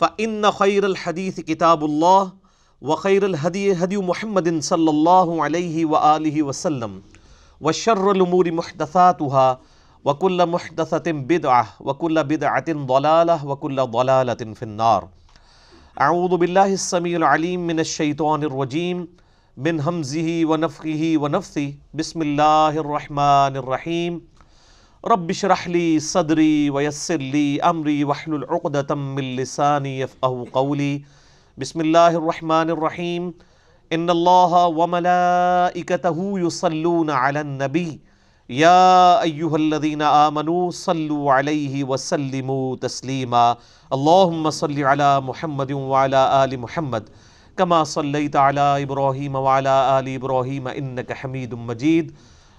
فإن خير الحديث كتاب الله وخير الهدي هدي محمد صلى الله عليه وآله وسلم وشر الأمور محدثاتها وكل محدثة بدعة وكل بدعة ضلالة وكل ضلالة في النار أعوذ بالله السميع العليم من الشيطان الرجيم من همزه ونفخه ونفثه. بسم الله الرحمن الرحيم. رب اشرح لي صدري ويسر لي أمري واحلل عقدة من لساني يفقهوا قولي. بسم الله الرحمن الرحيم. إن الله وملائكته يصلون على النبي. يا أيها الذين آمنوا صلوا عليه وسلموا تسليما. اللهم صل على محمد وعلى آل محمد. كما صليت على إبراهيم وعلى آل إبراهيم إنك حميد مجيد.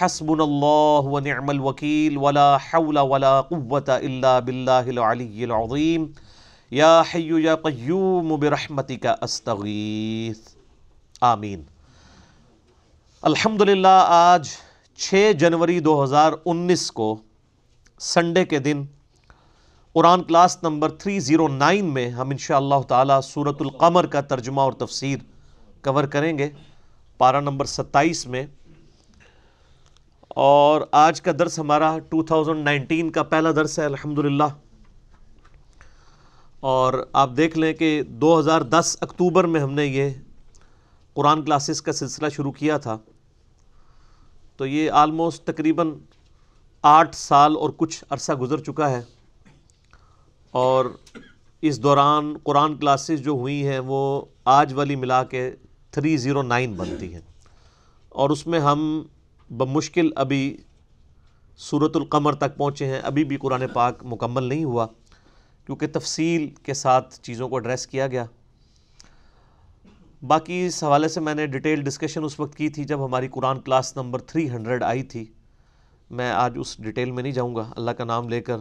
حسبنا اللہ ونعم الوکیل، ولا حول ولا قوة الا باللہ العلی العظیم. یا حی یا قیوم برحمتک استغیث. آمین. الحمدللہ، آج چھ جنوری دو ہزار انیس کو سنڈے کے دن قرآن کلاس نمبر 309 میں ہم انشاءاللہ تعالی سورة القمر کا ترجمہ اور تفسیر کور کریں گے. پارہ نمبر ستائیس میں اور آج کا درس ہمارا 2019 کا پہلا درس ہے، الحمدللہ۔ اور آپ دیکھ لیں کہ دو ہزار دس اکتوبر میں ہم نے یہ قرآن کلاسز کا سلسلہ شروع کیا تھا۔ تو یہ آلموسٹ تقریباً آٹھ سال اور کچھ عرصہ گزر چکا ہے۔ اور اس دوران قرآن کلاسز جو ہوئی ہیں، وہ آج والی ملا کے 309 بنتی ہیں۔ اور اس میں ہم بمشکل ابھی صورت القمر تک پہنچے ہیں، ابھی بھی قرآن پاک مکمل نہیں ہوا، کیونکہ تفصیل کے ساتھ چیزوں کو ایڈریس کیا گیا۔ باقی اس حوالے سے میں نے ڈیٹیل ڈسکشن اس وقت کی تھی جب ہماری قرآن کلاس نمبر 300 آئی تھی۔ میں آج اس ڈیٹیل میں نہیں جاؤں گا، اللہ کا نام لے کر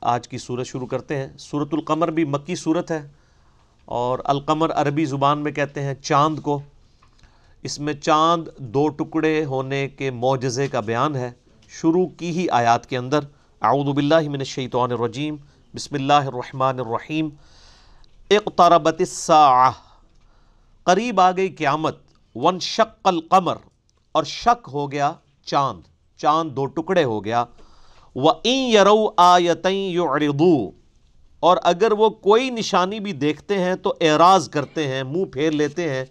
آج کی صورت شروع کرتے ہیں۔ صورت القمر بھی مکی صورت ہے اور القمر عربی زبان میں کہتے ہیں چاند کو۔ اس میں چاند دو ٹکڑے ہونے کے معجزے کا بیان ہے۔ شروع کی ہی آیات کے اندر، اعوذ باللہ من الشیطان الرجیم، بسم اللہ الرحمن الرحیم، اقتربت الساعہ، قریب آ گئی قیامت ون شق القمر، اور شک ہو گیا چاند چاند دو ٹکڑے ہو گیا۔ وَإِن يَرَوْا آیَتَئیں يُعْرِضُوا اور اگر وہ کوئی نشانی بھی دیکھتے ہیں تو اعراض کرتے ہیں، منہ پھیر لیتے ہیں۔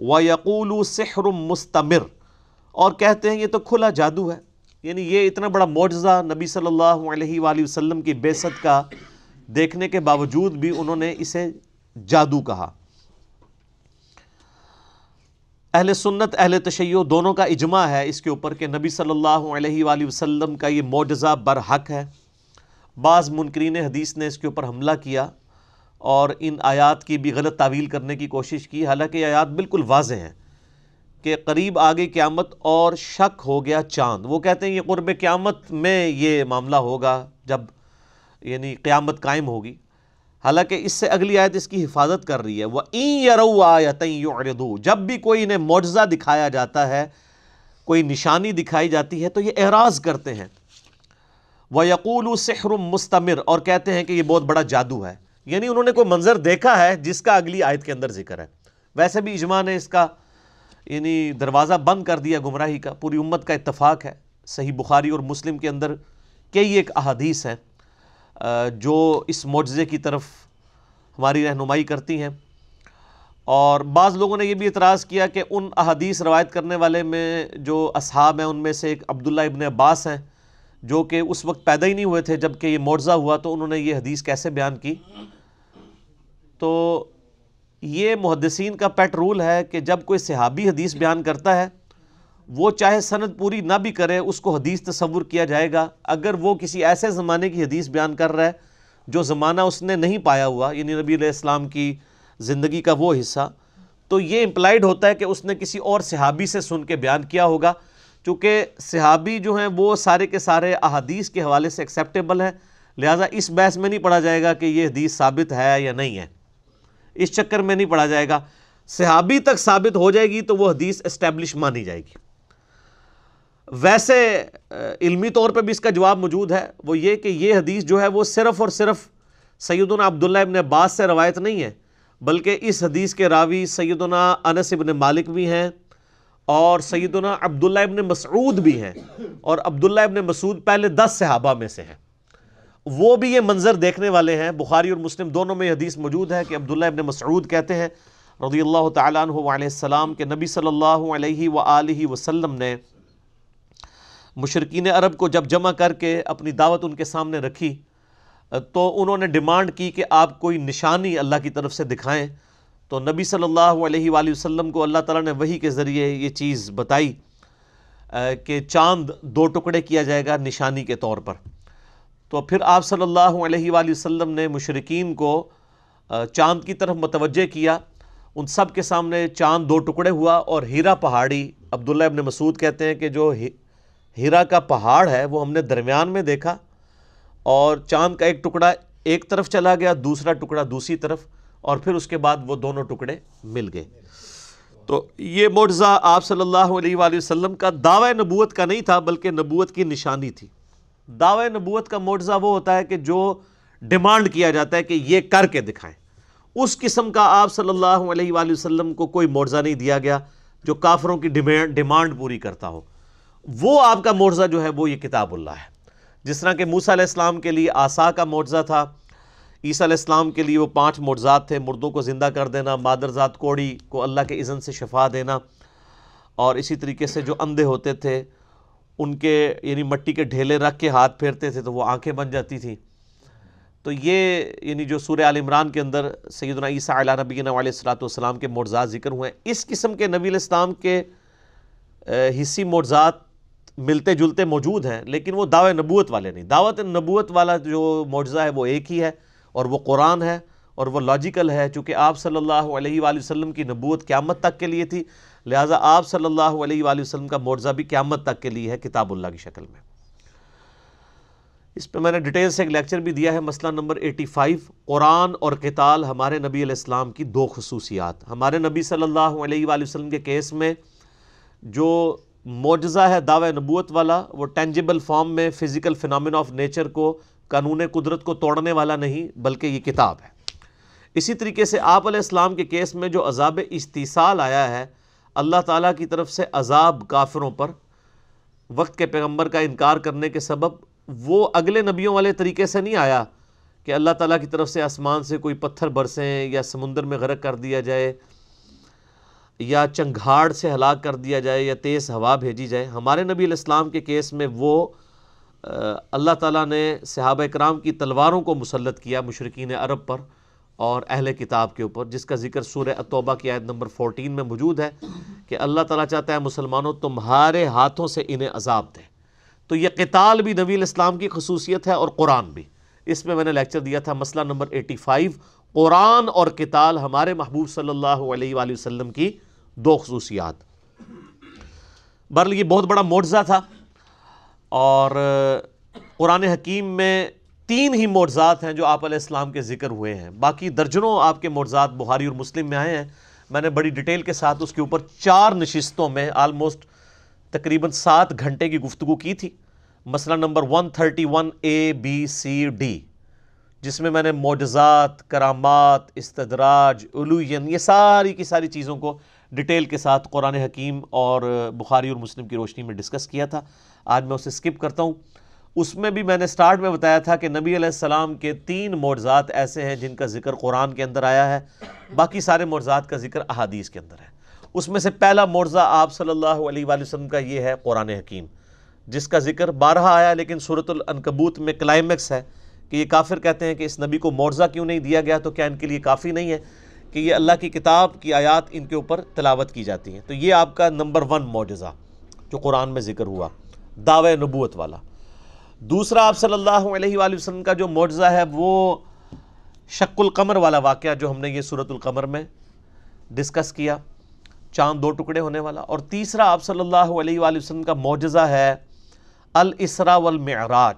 وَيَقُولُ سِحْرٌ مستمر اور کہتے ہیں یہ تو کھلا جادو ہے یعنی یہ اتنا بڑا معجزہ نبی صلی اللہ علیہ وآلہ وسلم کی بیست کا دیکھنے کے باوجود بھی انہوں نے اسے جادو کہا۔ اہل سنت، اہل تشیع دونوں کا اجماع ہے اس کے اوپر کہ نبی صلی اللہ علیہ وآلہ وسلم کا یہ معجزہ برحق ہے۔ بعض منکرین حدیث نے اس کے اوپر حملہ کیا۔ اور ان آیات کی بھی غلط تعویل کرنے کی کوشش کی۔ حالانکہ یہ آیات بالکل واضح ہیں کہ قریب آگے قیامت اور شک ہو گیا چاند۔ وہ کہتے ہیں یہ قرب قیامت میں یہ معاملہ ہوگا جب یعنی قیامت قائم ہوگی۔ حالانکہ اس سے اگلی آیت اس کی حفاظت کر رہی ہے۔ وہ این یرو آیتیں جب بھی کوئی انہیں معجزہ دکھایا جاتا ہے، کوئی نشانی دکھائی جاتی ہے، تو یہ اعراض کرتے ہیں۔ وہ یقول سحر مستمر۔ اور کہتے ہیں کہ یہ بہت بڑا جادو ہے۔ یعنی انہوں نے کوئی منظر دیکھا ہے جس کا اگلی آیت کے اندر ذکر ہے۔ ویسے بھی اجماع نے اس کا یعنی دروازہ بند کر دیا گمراہی کا، پوری امت کا اتفاق ہے۔ صحیح بخاری اور مسلم کے اندر کئی ایک احادیث ہیں جو اس معجزے کی طرف ہماری رہنمائی کرتی ہیں۔ اور بعض لوگوں نے یہ بھی اعتراض کیا کہ ان احادیث روایت کرنے والے میں جو اصحاب ہیں، ان میں سے ایک عبداللہ ابن عباس ہیں۔ جو کہ اس وقت پیدا ہی نہیں ہوئے تھے جبکہ یہ معجزہ ہوا، تو انہوں نے یہ حدیث کیسے بیان کی؟ تو یہ محدثین کا پیٹ رول ہے کہ جب کوئی صحابی حدیث بیان کرتا ہے، وہ چاہے سند پوری نہ بھی کرے، اس کو حدیث تصور کیا جائے گا۔ اگر وہ کسی ایسے زمانے کی حدیث بیان کر رہا ہے جو زمانہ اس نے نہیں پایا ہوا یعنی نبی علیہ السلام کی زندگی کا وہ حصہ، تو یہ امپلائڈ ہوتا ہے کہ اس نے کسی اور صحابی سے سن کے بیان کیا ہوگا۔ چونکہ صحابی جو ہیں وہ سارے کے سارے احادیث کے حوالے سے ایکسیپٹیبل ہیں، لہٰذا اس بحث میں نہیں پڑھا جائے گا کہ یہ حدیث ثابت ہے یا نہیں ہے۔ اس چکر میں نہیں پڑھا جائے گا۔ صحابی تک ثابت ہو جائے گی تو وہ حدیث اسٹیبلش مانی جائے گی۔ ویسے علمی طور پہ بھی اس کا جواب موجود ہے۔ وہ یہ کہ یہ حدیث جو ہے وہ صرف اور صرف سیدنا عبداللہ ابن عباس سے روایت نہیں ہے، بلکہ اس حدیث کے راوی سیدنا انس ابن مالک بھی ہیں۔ اور سیدنا عبداللہ ابن مسعود بھی ہیں اور عبداللہ ابن مسعود پہلے دس صحابہ میں سے ہیں۔ وہ بھی یہ منظر دیکھنے والے ہیں۔ بخاری اور مسلم دونوں میں حدیث موجود ہے کہ عبداللہ ابن مسعود کہتے ہیں رضی اللہ تعالیٰ عنہ علیہ السلام کہ نبی صلی اللہ علیہ وآلہ وسلم نے مشرقین عرب کو جب جمع کر کے اپنی دعوت ان کے سامنے رکھی، تو انہوں نے ڈیمانڈ کی کہ آپ کوئی نشانی اللہ کی طرف سے دکھائیں۔ تو نبی صلی اللہ علیہ وآلہ وسلم کو اللہ تعالیٰ نے وہی کے ذریعے یہ چیز بتائی کہ چاند دو ٹکڑے کیا جائے گا نشانی کے طور پر۔ تو پھر آپ صلی اللہ علیہ وآلہ وسلم نے مشرقین کو چاند کی طرف متوجہ کیا۔ ان سب کے سامنے چاند دو ٹکڑے ہوا اور ہیرا پہاڑی، عبداللہ ابن مسعود کہتے ہیں کہ جو ہیرا کا پہاڑ ہے وہ ہم نے درمیان میں دیکھا اور چاند کا ایک ٹکڑا ایک طرف چلا گیا، دوسرا ٹکڑا دوسری طرف۔ اور پھر اس کے بعد وہ دونوں ٹکڑے مل گئے۔ تو یہ معجزہ آپ صلی اللہ علیہ وآلہ وسلم کا دعوی نبوت کا نہیں تھا، بلکہ نبوت کی نشانی تھی۔ دعوی نبوت کا معجزہ وہ ہوتا ہے کہ جو ڈیمانڈ کیا جاتا ہے کہ یہ کر کے دکھائیں۔ اس قسم کا آپ صلی اللہ علیہ وآلہ وسلم کو کوئی معجزہ نہیں دیا گیا جو کافروں کی ڈیمانڈ پوری کرتا ہو۔ وہ آپ کا معجزہ جو ہے وہ یہ کتاب اللہ ہے۔ جس طرح کہ موسیٰ علیہ السلام کے لیے آسا کا معجزہ تھا عیسیٰ علیہ السلام کے لیے وہ پانچ معجزات تھے، مردوں کو زندہ کر دینا مادر ذات کوڑی کو اللہ کے اذن سے شفا دینا اور اسی طریقے سے جو اندھے ہوتے تھے، ان کے یعنی مٹی کے ڈھیلے رکھ کے ہاتھ پھیرتے تھے تو وہ آنکھیں بن جاتی تھیں۔ تو یہ یعنی جو سورہ عال عمران کے اندر سیدنا عیسیٰ علیہ نبی علیہ السلاۃ والسلام کے معجزات ذکر ہوئے ہیں، اس قسم کے نبی علیہ السلام کے حصی معجزات ملتے جلتے موجود ہیں، لیکن وہ دعوے نبوت والے نہیں۔ دعوت نبوت والا جو معجزہ ہے وہ ایک ہی ہے۔ اور وہ قرآن ہے اور وہ لاجیکل ہے، چونکہ آپ صلی اللہ علیہ وآلہ وسلم کی نبوت قیامت تک کے لیے تھی۔ لہٰذا آپ صلی اللہ علیہ وآلہ وسلم کا معجزہ بھی قیامت تک کے لیے ہے، کتاب اللہ کی شکل میں۔ اس پہ میں نے ڈیٹیل سے ایک لیکچر بھی دیا ہے، مسئلہ نمبر ایٹی فائیو قرآن اور قتال ہمارے نبی علیہ السلام کی دو خصوصیات۔ ہمارے نبی صلی اللہ علیہ وآلہ وسلم کے کیس میں جو معجزہ ہے دعوی نبوت والا، وہ ٹینجیبل فارم میں فزیکل فنامن آف نیچر کو قانون قدرت کو توڑنے والا نہیں، بلکہ یہ کتاب ہے۔ اسی طریقے سے آپ علیہ السلام کے کیس میں جو عذاب استیصال آیا ہے، اللہ تعالیٰ کی طرف سے عذاب کافروں پر وقت کے پیغمبر کا انکار کرنے کے سبب وہ اگلے نبیوں والے طریقے سے نہیں آیا کہ اللہ تعالیٰ کی طرف سے آسمان سے کوئی پتھر برسیں یا سمندر میں غرق کر دیا جائے یا چنگھاڑ سے ہلاک کر دیا جائے یا تیز ہوا بھیجی جائے۔ ہمارے نبی علیہ السلام کے کیس میں وہ اللہ تعالیٰ نے صحابہ اکرام کی تلواروں کو مسلط کیا مشرقین عرب پر اور اہل کتاب کے اوپر، جس کا ذکر سورہ اتوبہ کی آیت نمبر فورٹین میں موجود ہے کہ اللہ تعالیٰ چاہتا ہے مسلمانوں، تمہارے ہاتھوں سے انہیں عذاب دے۔ تو یہ قتال بھی نبی الاسلام کی خصوصیت ہے اور قرآن بھی۔ اس میں میں نے لیکچر دیا تھا مسئلہ نمبر ایٹی فائیو، قرآن اور قتال ہمارے محبوب صلی اللہ علیہ وآلہ وسلم کی دو خصوصیات۔ برل، یہ بہت بڑا معجزہ تھا۔ اور قرآن حکیم میں تین ہی معجزات ہیں جو آپ علیہ السلام کے ذکر ہوئے ہیں۔ باقی درجنوں آپ کے معجزات بخاری اور مسلم میں آئے ہیں۔ میں نے بڑی ڈیٹیل کے ساتھ اس کے اوپر چار نشستوں میں آلموسٹ تقریباً سات گھنٹے کی گفتگو کی تھی۔ مسئلہ number one thirty one A B C D جس میں میں نے معجزات، کرامات، استدراج، علوین، یہ ساری کی ساری چیزوں کو ڈیٹیل کے ساتھ قرآن حکیم اور بخاری اور مسلم کی روشنی میں ڈسکس کیا تھا۔ آج میں اسے سکپ کرتا ہوں۔ اس میں بھی میں نے سٹارٹ میں بتایا تھا کہ نبی علیہ السلام کے تین معجزات ایسے ہیں جن کا ذکر قرآن کے اندر آیا ہے۔ باقی سارے معجزات کا ذکر احادیث کے اندر ہے۔ اس میں سے پہلا معجزہ آپ صلی اللہ علیہ وآلہ وسلم کا یہ ہے قرآن حکیم، جس کا ذکر بارہ آیا لیکن صورت العنکبوت میں کلائمیکس ہے کہ یہ کافر کہتے ہیں کہ اس نبی کو معجزہ کیوں نہیں دیا گیا؟ تو کیا ان کے لیے کافی نہیں ہے کہ یہ اللہ کی کتاب کی آیات ان کے اوپر تلاوت کی جاتی ہیں؟ تو یہ آپ کا نمبر ون معجزہ جو قرآن میں ذکر ہوا۔ دعوی نبوت والا۔ دوسرا آپ صلی اللہ علیہ وآلہ وسلم کا جو معجزہ ہے، وہ شک القمر والا واقعہ جو ہم نے یہ صورت القمر میں ڈسکس کیا، چاند دو ٹکڑے ہونے والا۔ اور تیسرا آپ صلی اللہ علیہ وآلہ وسلم کا معجزہ ہے الاسرا والمعراج۔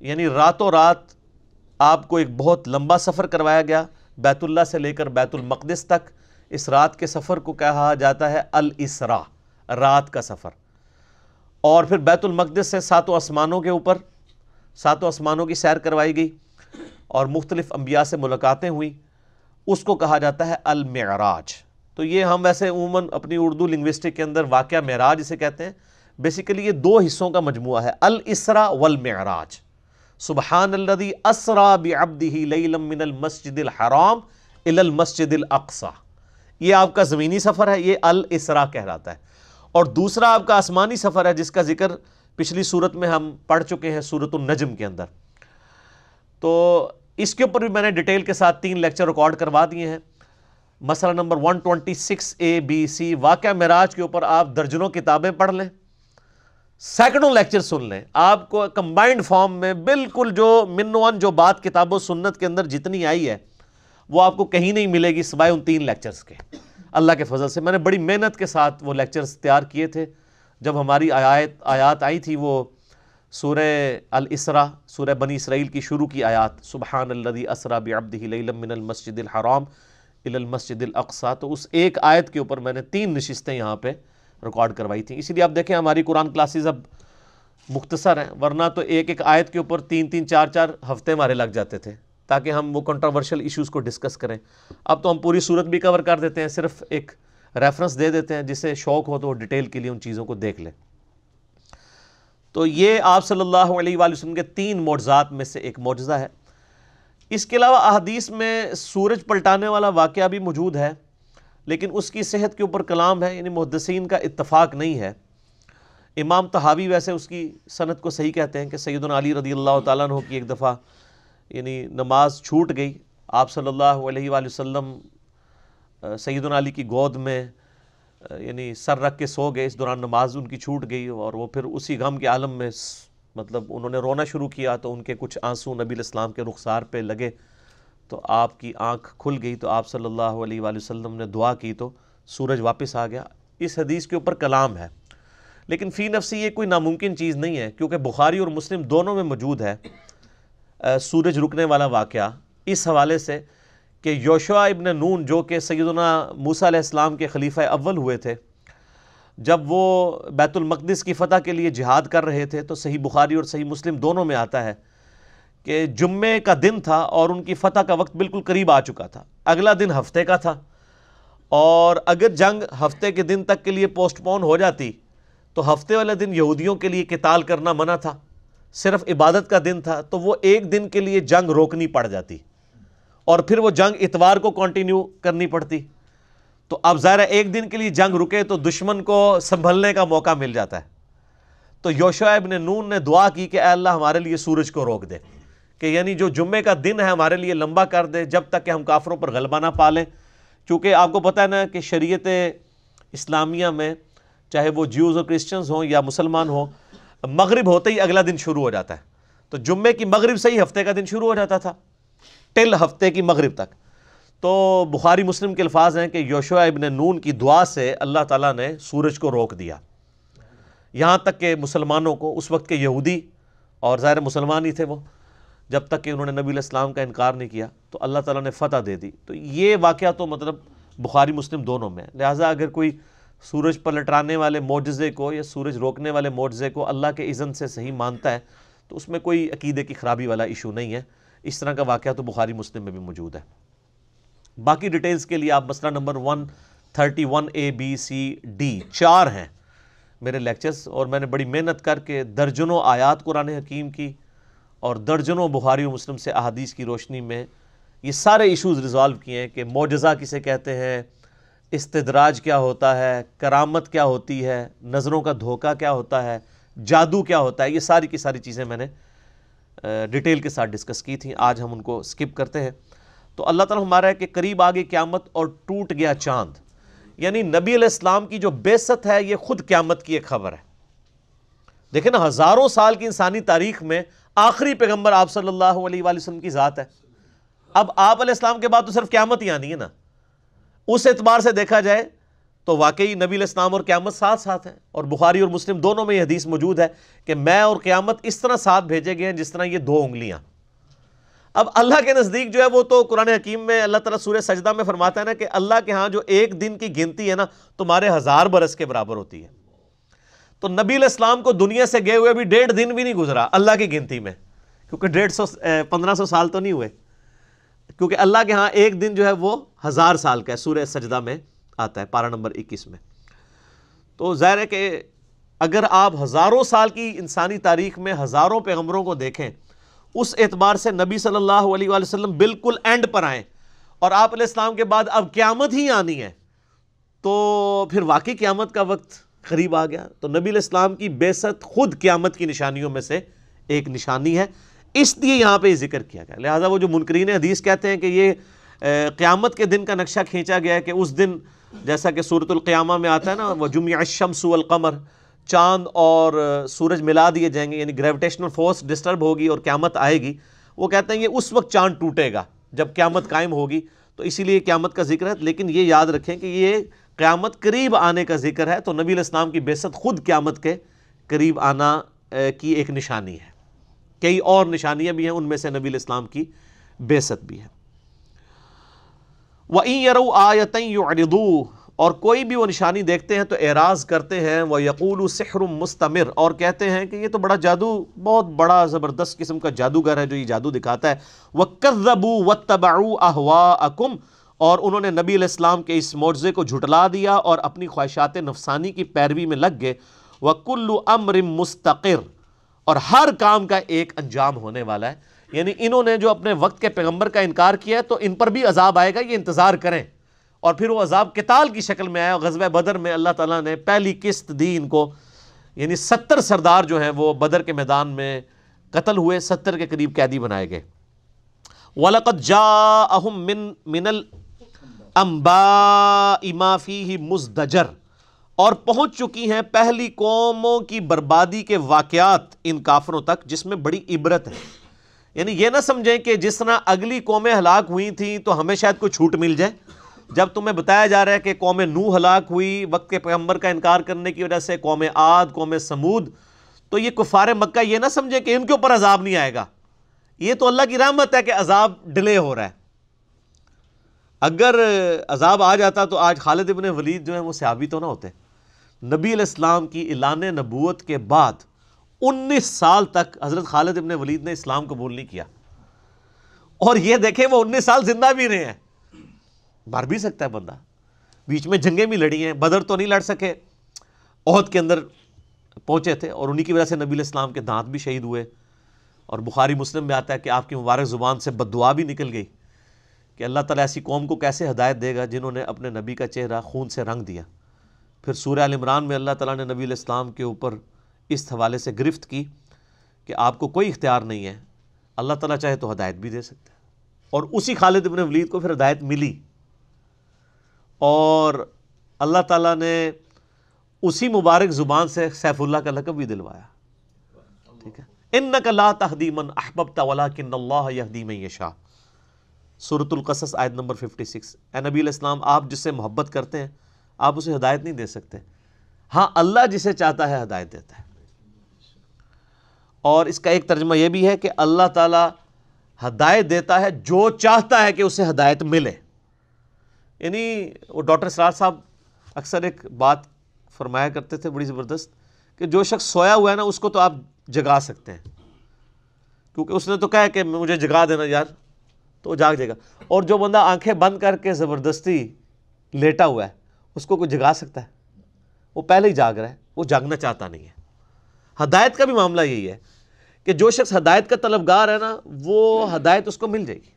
یعنی راتوں رات آپ کو ایک بہت لمبا سفر کروایا گیا، بیت اللہ سے لے کر بیت المقدس تک۔ اس رات کے سفر کو کہا جاتا ہے الاسرا، رات کا سفر۔ اور پھر بیت المقدس سے ساتوں آسمانوں کے اوپر، ساتوں آسمانوں کی سیر کروائی گئی اور مختلف انبیاء سے ملاقاتیں ہوئیں۔ اس کو کہا جاتا ہے المعراج۔ تو یہ ہم ویسے عموماً اپنی اردو لنگوسٹک کے اندر واقعہ معراج اسے کہتے ہیں۔ بیسیکلی یہ دو حصوں کا مجموعہ ہے، الاسرا والمعراج۔ سبحان الذي اسرا بعبده ليلا من المسجد الحرام الى المسجد الاقصى یہ آپ کا زمینی سفر ہے، یہ الاسرا کہلاتا ہے۔ اور دوسرا آپ کا آسمانی سفر ہے جس کا ذکر پچھلی صورت میں ہم پڑھ چکے ہیں صورت النجم کے اندر۔ تو اس کے اوپر بھی میں نے ڈیٹیل کے ساتھ تین لیکچر ریکارڈ کروا دیے ہیں۔ مسئلہ نمبر 126 اے بی سی واقعہ معراج کے اوپر آپ درجنوں کتابیں پڑھ لیں۔ سیکنڈوں لیکچر سن لیں۔ آپ کو کمبائنڈ فارم میں بالکل جو من ون جو بات کتاب و سنت کے اندر جتنی آئی ہے، وہ آپ کو کہیں نہیں ملے گی سوائے ان تین لیکچرز کے۔ اللہ کے فضل سے۔ میں نے بڑی محنت کے ساتھ وہ لیکچرز تیار کیے تھے۔ جب ہماری آیات آیات آئی تھی وہ سورہ الاسرا سورہ بنی اسرائیل کی شروع کی آیات۔ سبحان الذي اسرا بعبده ليلا من المسجد الحرام الى المسجد الاقصى تو اس ایک آیت کے اوپر میں نے تین نشستیں یہاں پہ ریکارڈ کروائی تھیں۔ اسی لیے آپ دیکھیں ہماری قرآن کلاسز اب مختصر ہیں۔ ورنہ تو ایک ایک آیت کے اوپر تین تین چار چار ہفتے ہمارے لگ جاتے تھے۔ تاکہ ہم وہ کنٹراورشل ایشوز کو ڈسکس کریں۔ اب تو ہم پوری صورت بھی کور کر دیتے ہیں، صرف ایک ریفرنس دے دیتے ہیں، جسے شوق ہو تو وہ ڈیٹیل کے لیے ان چیزوں کو دیکھ لیں۔ تو یہ آپ صلی اللہ علیہ وآلہ وسلم کے تین معجزات میں سے ایک معجزہ ہے۔ اس کے علاوہ احادیث میں سورج پلٹانے والا واقعہ بھی موجود ہے، لیکن اس کی صحت کے اوپر کلام ہے یعنی محدثین کا اتفاق نہیں ہے۔ امام تحاوی ویسے اس کی صنعت کو صحیح کہتے ہیں کہ سیدنا علی رضی اللہ تعالیٰ عنہ کی ایک دفعہ یعنی نماز چھوٹ گئی، آپ صلی اللہ علیہ وآلہ وسلم سیدنا علی کی گود میں یعنی سر رکھ کے سو گئے، اس دوران نماز ان کی چھوٹ گئی اور وہ پھر اسی غم کے عالم میں مطلب انہوں نے رونا شروع کیا تو ان کے کچھ آنسو نبی الاسلام کے رخسار پہ لگے تو آپ کی آنکھ کھل گئی تو آپ صلی اللہ علیہ وآلہ وسلم نے دعا کی تو سورج واپس آ گیا۔ اس حدیث کے اوپر کلام ہے، لیکن فی نفسی یہ کوئی ناممکن چیز نہیں ہے کیونکہ بخاری اور مسلم دونوں میں موجود ہے۔ سورج رکنے والا واقعہ۔ اس حوالے سے کہ یوشوا ابن نون، جو کہ سیدنا موسیٰ علیہ السلام کے خلیفہ اول ہوئے تھے، جب وہ بیت المقدس کی فتح کے لیے جہاد کر رہے تھے، تو صحیح بخاری اور صحیح مسلم دونوں میں آتا ہے کہ جمعے کا دن تھا اور ان کی فتح کا وقت بالکل قریب آ چکا تھا۔ اگلا دن ہفتے کا تھا۔ اور اگر جنگ ہفتے کے دن تک کے لیے پوسٹ پون ہو جاتی، تو ہفتے والے دن یہودیوں کے لیے قتال کرنا منع تھا۔ صرف عبادت کا دن تھا، تو وہ ایک دن کے لیے جنگ روکنی پڑ جاتی اور پھر وہ جنگ اتوار کو کنٹینیو کرنی پڑتی۔ تو اب ظاہر ایک دن کے لیے جنگ رکے تو دشمن کو سنبھلنے کا موقع مل جاتا ہے۔ تو یوشع ابن نون نے دعا کی کہ اے اللہ ہمارے لیے سورج کو روک دے، کہ یعنی جو جمعے کا دن ہے ہمارے لیے لمبا کر دے جب تک کہ ہم کافروں پر غلبہ نہ پالیں۔ چونکہ آپ کو پتہ ہے نا کہ شریعت اسلامیہ میں چاہے وہ جیوز اور کرسچنز ہوں یا مسلمان ہوں مغرب ہوتے ہی اگلا دن شروع ہو جاتا ہے۔ تو جمعے کی مغرب سے ہی ہفتے کا دن شروع ہو جاتا تھا۔ ٹل ہفتے کی مغرب تک۔ تو بخاری مسلم کے الفاظ ہیں کہ یوشوا ابن نون کی دعا سے اللہ تعالیٰ نے سورج کو روک دیا۔ یہاں تک کہ مسلمانوں کو اس وقت کے یہودی اور ظاہر مسلمان ہی تھے وہ۔ جب تک کہ انہوں نے نبی الاسلام کا انکار نہیں کیا تو اللہ تعالیٰ نے فتح دے دی۔ تو یہ واقعہ تو مطلب بخاری مسلم دونوں میں لہٰذا اگر کوئی سورج پر لٹرانے والے معجزے کو یا سورج روکنے والے معجزے کو اللہ کے اذن سے صحیح مانتا ہے، تو اس میں کوئی عقیدے کی خرابی والا ایشو نہیں ہے۔ اس طرح کا واقعہ تو بخاری مسلم میں بھی موجود ہے۔ باقی ڈیٹیلز کے لیے آپ مسئلہ number one thirty one A B C D چار ہیں۔ میرے لیکچرز اور میں نے بڑی محنت کر کے درجنوں آیات قرآن حکیم کی، اور درجنوں بخاری و مسلم سے احادیث کی روشنی میں یہ سارے ایشوز ریزالو کیے ہیں کہ معجزہ کسے کہتے ہیں استدراج کیا ہوتا ہے، کرامت کیا ہوتی ہے، نظروں کا دھوکہ کیا ہوتا ہے، جادو کیا ہوتا ہے، یہ ساری کی ساری چیزیں میں نے ڈیٹیل کے ساتھ ڈسکس کی تھیں۔ آج ہم ان کو سکپ کرتے ہیں۔ تو اللہ تعالیٰ ہمارا ہے کہ قریب آگے قیامت اور ٹوٹ گیا چاند۔ یعنی نبی علیہ السلام کی جو بیست ہے، یہ خود قیامت کی ایک خبر ہے۔ دیکھیں نا، ہزاروں سال کی انسانی تاریخ میں آخری پیغمبر آپ صلی اللہ علیہ وآلہ وسلم کی ذات ہے۔ اب آپ علیہ السلام کے بعد تو صرف قیامت ہی آنی ہے نا۔ اس اعتبار سے دیکھا جائے تو واقعی نبی علیہ السلام اور قیامت ساتھ ساتھ ہیں اور بخاری اور مسلم دونوں میں یہ حدیث موجود ہے کہ میں اور قیامت اس طرح ساتھ بھیجے گئے ہیں جس طرح یہ دو انگلیاں۔ اب اللہ کے نزدیک جو ہے وہ تو قرآن حکیم میں اللہ تعالیٰ سورہ سجدہ میں فرماتا ہے نا کہ اللہ کے ہاں جو ایک دن کی گنتی ہے نا تمہارے ہزار برس کے برابر ہوتی ہے۔ تو نبی علیہ السلام کو دنیا سے گئے ہوئے بھی ڈیڑھ دن بھی نہیں گزرا اللہ کی گنتی میں، کیونکہ ڈیڑھ سو، پندرہ سو سال تو نہیں ہوئے۔ کیونکہ اللہ کے ہاں ایک دن جو ہے وہ ہزار سال کا ہے، سورہ سجدہ میں آتا ہے پارا نمبر اکیس میں۔ تو ظاہر ہے کہ اگر آپ ہزاروں سال کی انسانی تاریخ میں ہزاروں پیغمبروں کو دیکھیں، اس اعتبار سے نبی صلی اللہ علیہ وآلہ وسلم بالکل اینڈ پر آئیں اور آپ علیہ السلام کے بعد اب قیامت ہی آنی ہے، تو پھر واقعی قیامت کا وقت قریب آ گیا۔ تو نبی علیہ السلام کی بیست خود قیامت کی نشانیوں میں سے ایک نشانی ہے۔ اس لیے یہاں پہ ذکر کیا گیا۔ لہٰذا وہ جو منکرین حدیث کہتے ہیں کہ یہ قیامت کے دن کا نقشہ کھینچا گیا ہے کہ اس دن جیسا کہ صورت القیامہ میں آتا ہے نا، وہ جمع الشمس والقمر، چاند اور سورج ملا دیے جائیں گے یعنی گریویٹیشنل فورس ڈسٹرب ہوگی اور قیامت آئے گی۔ وہ کہتے ہیں یہ اس وقت چاند ٹوٹے گا جب قیامت قائم ہوگی۔ تو اسی لیے قیامت کا ذکر ہے۔ لیکن یہ یاد رکھیں کہ یہ قیامت قریب آنے کا ذکر ہے۔ تو نبی علیہ السلام کی بیست خود قیامت کے قریب آنا کی ایک نشانی ہے۔ کئی اور نشانیاں بھی ہیں، ان میں سے نبی علیہ السلام کی بیست بھی ہے وَإِن يَرَوْا آیَتَن يُعْرِضُوا اور کوئی بھی وہ نشانی دیکھتے ہیں تو اعراض کرتے ہیں۔ وہ یقول سحر مستمر، اور کہتے ہیں کہ یہ تو بڑا جادو، بہت بڑا زبردست قسم کا جادوگر ہے جو یہ جادو دکھاتا ہے۔ وہ کربو و تباؤ احوا اور انہوں نے نبی علیہ السلام کے اس معجزے کو جھٹلا دیا اور اپنی خواہشات نفسانی کی پیروی میں لگ گئے۔ وہ کلو امر مستقر اور ہر کام کا ایک انجام ہونے والا ہے۔ یعنی انہوں نے جو اپنے وقت کے پیغمبر کا انکار کیا تو ان پر بھی عذاب آئے گا، یہ انتظار کریں۔ اور پھر وہ عذاب کتال کی شکل میں آیا غزوہ بدر میں اللہ تعالیٰ نے پہلی قسط دی ان کو۔ یعنی ستر سردار جو ہیں وہ بدر کے میدان میں قتل ہوئے، ستر کے قریب قیدی بنائے گئے۔ وَلَقَدْ جَاءَهُم مِّن مِّنَ الْأَنبَاءِ مَا فِيهِ مُزْدَجَرْ۔ اور پہنچ چکی ہیں پہلی قوموں کی بربادی کے واقعات ان کافروں تک، جس میں بڑی عبرت ہے۔ یعنی یہ نہ سمجھیں کہ جس طرح اگلی قومیں ہلاک ہوئی تھیں تو ہمیں شاید کوئی چھوٹ مل جائے۔ جب تمہیں بتایا جا رہا ہے کہ قوم نو ہلاک ہوئی، وقت کے پیغمبر کا انکار کرنے کی وجہ سے قوم عاد، قوم سمود، تو یہ کفار مکہ یہ نہ سمجھے کہ ان کے اوپر عذاب نہیں آئے گا۔ یہ تو اللہ کی رحمت ہے کہ عذاب ڈیلے ہو رہا ہے۔ اگر عذاب آ جاتا تو آج خالد ابن ولید جو ہیں وہ صحابی تو نہ ہوتے۔ نبی علیہ السلام کی اعلان نبوت کے بعد انیس سال تک حضرت خالد ابن ولید نے اسلام قبول نہیں کیا۔ اور یہ دیکھیں وہ انیس سال زندہ بھی رہے ہیں۔ مار بھی سکتا ہے بندہ۔ بیچ میں جنگیں بھی لڑی ہیں، بدر تو نہیں لڑ سکے۔ عہد کے اندر پہنچے تھے اور انہی کی وجہ سے نبی علیہ السلام کے دانت بھی شہید ہوئے۔ اور بخاری مسلم میں آتا ہے کہ آپ کی مبارک زبان سے بدعا بھی نکل گئی کہ اللہ تعالیٰ ایسی قوم کو کیسے ہدایت دے گا جنہوں نے اپنے نبی کا چہرہ خون سے رنگ دیا۔ پھر سورہ عمران میں اللہ تعالیٰ نے نبی علیہ السلام کے اوپر اس حوالے سے گرفت کی کہ آپ کو کوئی اختیار نہیں ہے، اللہ تعالیٰ چاہے تو ہدایت بھی دے سکتے اور اسی خالد ابن ولید کو پھر ہدایت ملی۔ اور اللہ تعالیٰ نے اسی مبارک زبان سے سیف اللہ کا لقب بھی دلوایا۔ ٹھیک ہے۔ ان لا تہدی من احببت ولکن اللہ یہدی من یشاء۔ سورۃ القصص آیت نمبر 56 اے نبی علیہ السلام، آپ جس سے محبت کرتے ہیں آپ اسے ہدایت نہیں دے سکتے۔ ہاں اللہ جسے چاہتا ہے ہدایت دیتا ہے۔ اور اس کا ایک ترجمہ یہ بھی ہے کہ اللہ تعالیٰ ہدایت دیتا ہے جو چاہتا ہے کہ اسے ہدایت ملے۔ یعنی وہ ڈاکٹر سراج صاحب اکثر ایک بات فرمایا کرتے تھے بڑی زبردست کہ جو شخص سویا ہوا ہے نا، اس کو تو آپ جگا سکتے ہیں۔ کیونکہ اس نے تو کہا کہ مجھے جگا دینا یار، تو وہ جاگ جائے گا۔ اور جو بندہ آنکھیں بند کر کے زبردستی لیٹا ہوا ہے اس کو کوئی جگا سکتا ہے؟ وہ پہلے ہی جاگ رہا ہے، وہ جاگنا چاہتا نہیں ہے۔ ہدایت کا بھی معاملہ یہی ہے کہ جو شخص ہدایت کا طلبگار ہے نا، وہ ہدایت اس کو مل جائے گی۔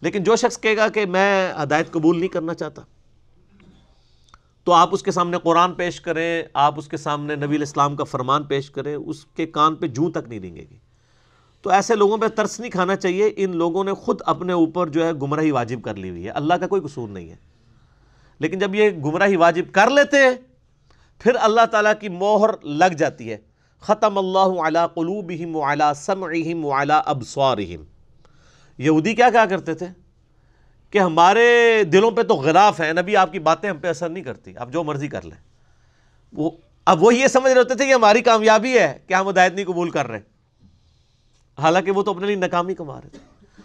لیکن جو شخص کہے گا کہ میں ہدایت قبول نہیں کرنا چاہتا، تو آپ اس کے سامنے قرآن پیش کریں، آپ اس کے سامنے نبی الاسلام کا فرمان پیش کریں، اس کے کان پہ جوں تک نہیں رنگے گی۔ تو ایسے لوگوں پہ ترس نہیں کھانا چاہیے، ان لوگوں نے خود اپنے اوپر جو ہے گمراہی واجب کر لی ہوئی ہے۔ اللہ کا کوئی قصور نہیں ہے۔ لیکن جب یہ گمراہی واجب کر لیتے ہیں پھر اللہ تعالیٰ کی موہر لگ جاتی ہے۔ ختم اللہ علی قلوبہم وعلی سمعہم وعلی ابصارہم۔ یہودی کیا کہا کرتے تھے؟ کہ ہمارے دلوں پہ تو غلاف ہیں نبی آپ کی باتیں ہم پہ اثر نہیں کرتی، آپ جو مرضی کر لیں۔ وہ، اب وہ یہ سمجھ رہے ہوتے تھے کہ ہماری کامیابی ہے کہ ہم ہدایت نہیں قبول کر رہے۔ حالانکہ وہ تو اپنے لیے ناکامی کما رہے تھے۔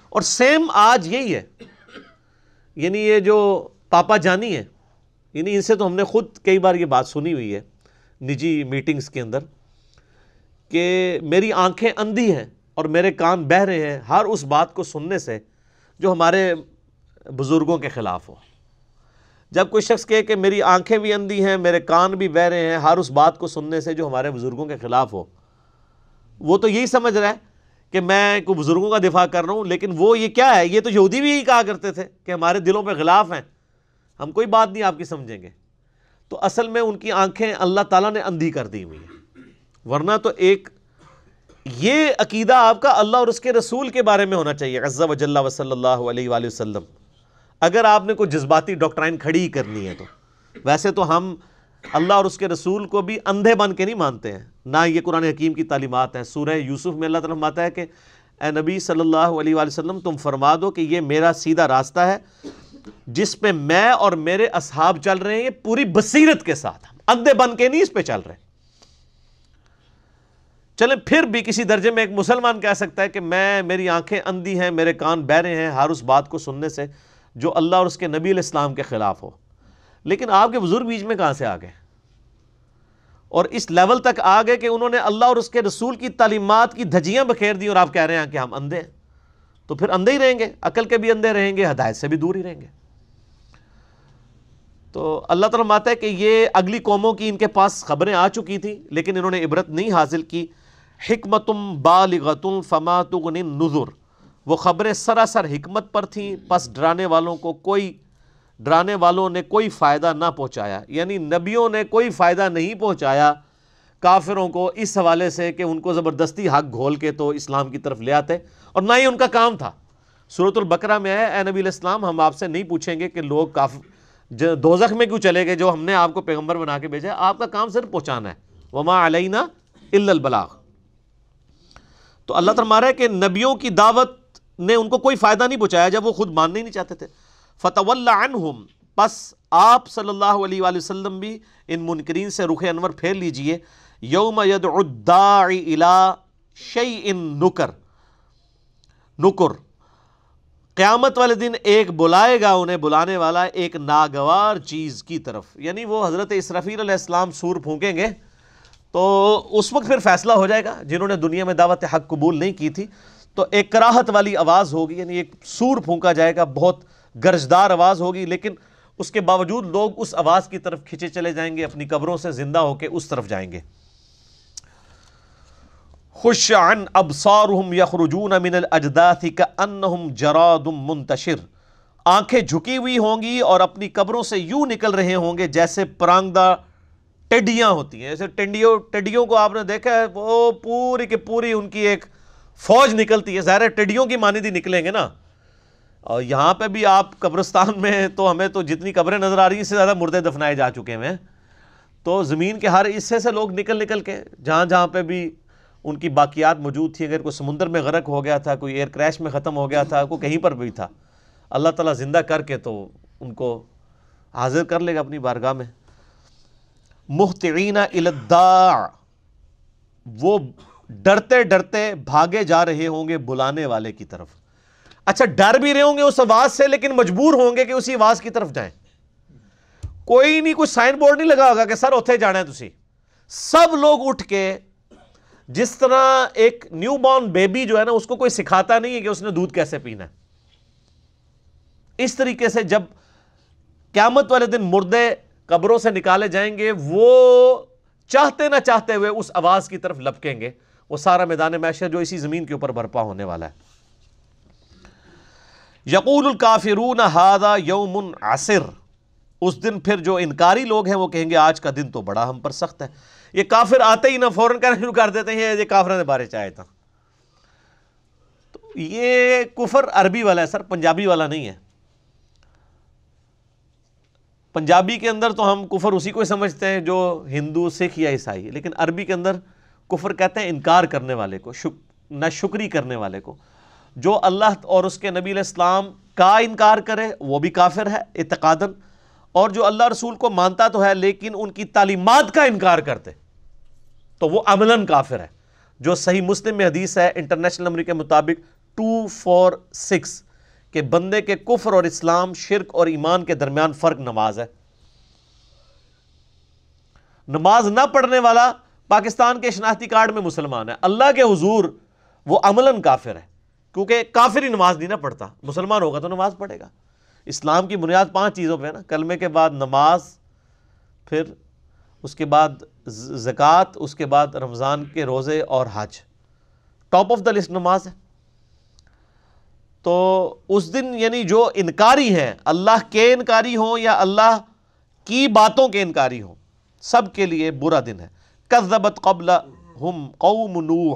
اور سیم آج یہی ہے۔ یعنی یہ جو پاپا جانی ہے یعنی ان سے تو ہم نے خود کئی بار یہ بات سنی ہوئی ہے نجی میٹنگز کے اندر کہ میری آنکھیں اندھی ہیں اور میرے کان بہہ رہے ہیں ہر اس بات کو سننے سے جو ہمارے بزرگوں کے خلاف ہو۔ جب کوئی شخص کہے کہ میری آنکھیں بھی اندھی ہیں، میرے کان بھی بہ رہے ہیں، ہر اس بات کو سننے سے جو ہمارے بزرگوں کے خلاف ہو۔ وہ تو یہی سمجھ رہا ہے کہ میں کوئی بزرگوں کا دفاع کر رہا ہوں، لیکن وہ یہ کیا ہے؟ یہ تو یہودی بھی یہی کہا کرتے تھے کہ ہمارے دلوں پہ خلاف ہیں۔ ہم کوئی بات نہیں آپ کی سمجھیں گے۔ تو اصل میں ان کی آنکھیں اللہ تعالیٰ نے اندھی کر دی ہوئی ہیں۔ ورنہ تو ایک یہ عقیدہ آپ کا اللہ اور اس کے رسول کے بارے میں ہونا چاہیے عزہ و جلہ و صلی اللہ علیہ وآلہ وسلم۔ اگر آپ نے کوئی جذباتی ڈاکٹرائن کھڑی ہی کرنی ہے تو۔ ویسے تو ہم اللہ اور اس کے رسول کو بھی اندھے بن کے نہیں مانتے ہیں۔ نہ یہ قرآن حکیم کی تعلیمات ہیں۔ سورہ یوسف میں اللہ تعالیٰ ماتا ہے کہ، اے نبی صلی اللہ علیہ وآلہ وسلم، تم فرما دو کہ یہ میرا سیدھا راستہ ہے۔ جس پہ میں اور میرے اصحاب چل رہے ہیں، یہ پوری بصیرت کے ساتھ اندھے بن کے نہیں اس پہ چل رہے۔ چلیں، پھر بھی کسی درجے میں ایک مسلمان کہہ سکتا ہے کہ میں، میری آنکھیں اندھی ہیں، میرے کان بہرے ہیں، ہر اس بات کو سننے سے جو اللہ اور اس کے نبی علیہ السلام کے خلاف ہو۔ لیکن آپ کے بزرگ بیچ میں کہاں سے آ گئے؟ اور اس لیول تک آ گئے کہ انہوں نے اللہ اور اس کے رسول کی تعلیمات کی دھجیاں بکھیر دی اور آپ کہہ رہے ہیں کہ ہم اندھے ہیں۔ تو پھر اندھے ہی رہیں گے، عقل کے بھی اندھے رہیں گے، ہدایت سے بھی دور ہی رہیں گے۔ تو اللہ تعالیٰ ماتا ہے کہ یہ اگلی قوموں کی ان کے پاس خبریں آ چکی تھیں، لیکن انہوں نے عبرت نہیں حاصل کی۔ حکمتم بالغتم فما تغن نظر وہ خبریں سراسر حکمت پر تھیں، پس ڈرانے والوں کو کوئی، ڈرانے والوں نے کوئی فائدہ نہ پہنچایا۔ یعنی نبیوں نے کوئی فائدہ نہیں پہنچایا۔ کافروں کو اس حوالے سے کہ ان کو زبردستی حق گھول کے تو اسلام کی طرف لے آتے اور نہ ہی ان کا کام تھا۔ صورت البقرہ میں ہے اے نبی الاسلام ہم آپ سے نہیں پوچھیں گے کہ لوگ کاف دوزخ میں کیوں چلے گئے، جو ہم نے آپ کو پیغمبر بنا کے بھیجا آپ کا کام صرف پہنچانا ہے۔ وما علینا الا البلاغ۔ تو اللہ تعالیٰ مارا ہے کہ نبیوں کی دعوت نے ان کو کوئی فائدہ نہیں پہنچایا جب وہ خود ماننے ہی نہیں چاہتے تھے۔ فتح عنہم پس آپ صلی اللہ علیہ وآلہ وسلم بھی ان منکرین سے رخ انور پھیر لیجیے۔ یوم یدعو الداعی الى شیئن نکر. نکر. قیامت والے دن ایک بلائے گا انہیں، بلانے والا ایک ناگوار چیز کی طرف. یعنی وہ حضرت اسرفیل علیہ السلام سور پھونکیں گے تو اس وقت پھر فیصلہ ہو جائے گا، جنہوں نے دنیا میں دعوت حق قبول نہیں کی تھی، تو ایک کراہت والی آواز ہوگی یعنی ایک سور پھونکا جائے گا، بہت گرجدار آواز ہوگی، لیکن اس کے باوجود لوگ اس آواز کی طرف کھچے چلے جائیں گے، اپنی قبروں سے زندہ ہو کے اس طرف جائیں گے۔ خوش عن ابصارهم یخرجون من الاجداث کانہم جراد منتشر۔ آنکھیں جھکی ہوئی ہوں گی اور اپنی قبروں سے یوں نکل رہے ہوں گے جیسے پرانگدہ ٹڈیاں ہوتی ہیں۔ جیسے ٹنڈیوں، ٹڈیوں کو آپ نے دیکھا ہے، وہ پوری کی پوری ان کی ایک فوج نکلتی ہے۔ ظاہر ٹڈیوں کی مانندی نکلیں گے نا۔ اور یہاں پہ بھی آپ قبرستان میں تو ہمیں تو جتنی قبریں نظر آ رہی ہیں، اس سے زیادہ مردے دفنائے جا چکے ہیں۔ تو زمین کے ہر حصے سے لوگ نکل نکل کے جہاں جہاں پہ بھی ان کی باقیات موجود تھی، اگر کوئی سمندر میں غرق ہو گیا تھا، کوئی ایئر کریش میں ختم ہو گیا تھا، کوئی کہیں پر بھی تھا، اللہ تعالیٰ زندہ کر کے تو ان کو حاضر کر لے گا اپنی بارگاہ میں۔ محتعین الداع۔ وہ ڈرتے ڈرتے بھاگے جا رہے ہوں گے بلانے والے کی طرف۔ اچھا ڈر بھی رہے ہوں گے اس آواز سے، لیکن مجبور ہوں گے کہ اسی آواز کی طرف جائیں۔ کوئی نہیں کوئی سائن بورڈ نہیں لگا ہوگا کہ سر اتنے جانا ہے تسی۔ سب لوگ اٹھ کے جس طرح ایک نیو بورن بیبی جو ہے نا، اس کو کوئی سکھاتا نہیں ہے کہ اس نے دودھ کیسے پینا ہے۔ اس طریقے سے جب قیامت والے دن مردے قبروں سے نکالے جائیں گے، وہ چاہتے نہ چاہتے ہوئے اس آواز کی طرف لپکیں گے۔ وہ سارا میدان معاشر جو اسی زمین کے اوپر برپا ہونے والا ہے۔ یقول الکافرون ہادا یوم عصر اس دن پھر جو انکاری لوگ ہیں، وہ کہیں گے، آج کا دن تو بڑا ہم پر سخت ہے۔ یہ کافر آتے ہی نہ فوراً کہنا شروع کر دیتے ہیں، یہ کافر نے بارے چاہے تھا۔ تو یہ کفر عربی والا ہے سر، پنجابی والا نہیں ہے۔ پنجابی کے اندر تو ہم کفر اسی کو ہی سمجھتے ہیں جو ہندو، سکھ یا عیسائی، لیکن عربی کے اندر کفر کہتے ہیں انکار کرنے والے کو نہ شکری کرنے والے کو۔ جو اللہ اور اس کے نبی علیہ السلام کا انکار کرے، وہ بھی کافر ہے اعتقادن اور جو اللہ رسول کو مانتا تو ہے، لیکن ان کی تعلیمات کا انکار کرتے۔ تو وہ عملاً کافر ہے۔ جو صحیح مسلم میں حدیث ہے انٹرنیشنل نمبر کے مطابق ٹو فور سکس کہ بندے کے کفر اور اسلام، شرک اور ایمان کے درمیان فرق نماز ہے۔ نماز نہ پڑھنے والا پاکستان کے شناختی کارڈ میں مسلمان ہے۔ اللہ کے حضور وہ عملاً کافر ہے، کیونکہ کافر ہی نماز نہیں نہ پڑھتا۔ مسلمان ہوگا تو نماز پڑھے گا۔ اسلام کی بنیاد پانچ چیزوں پہ ہے نا۔ کلمے کے بعد نماز، پھر اس کے بعد زکوٰۃ، اس کے بعد رمضان کے روزے اور حج۔ ٹاپ آف دا لسٹ نماز ہے۔ تو اس دن یعنی جو انکاری ہیں، اللہ کے انکاری ہوں یا اللہ کی باتوں کے انکاری ہوں، سب کے لیے برا دن ہے۔ کذبت قبل ہم قوم نوح۔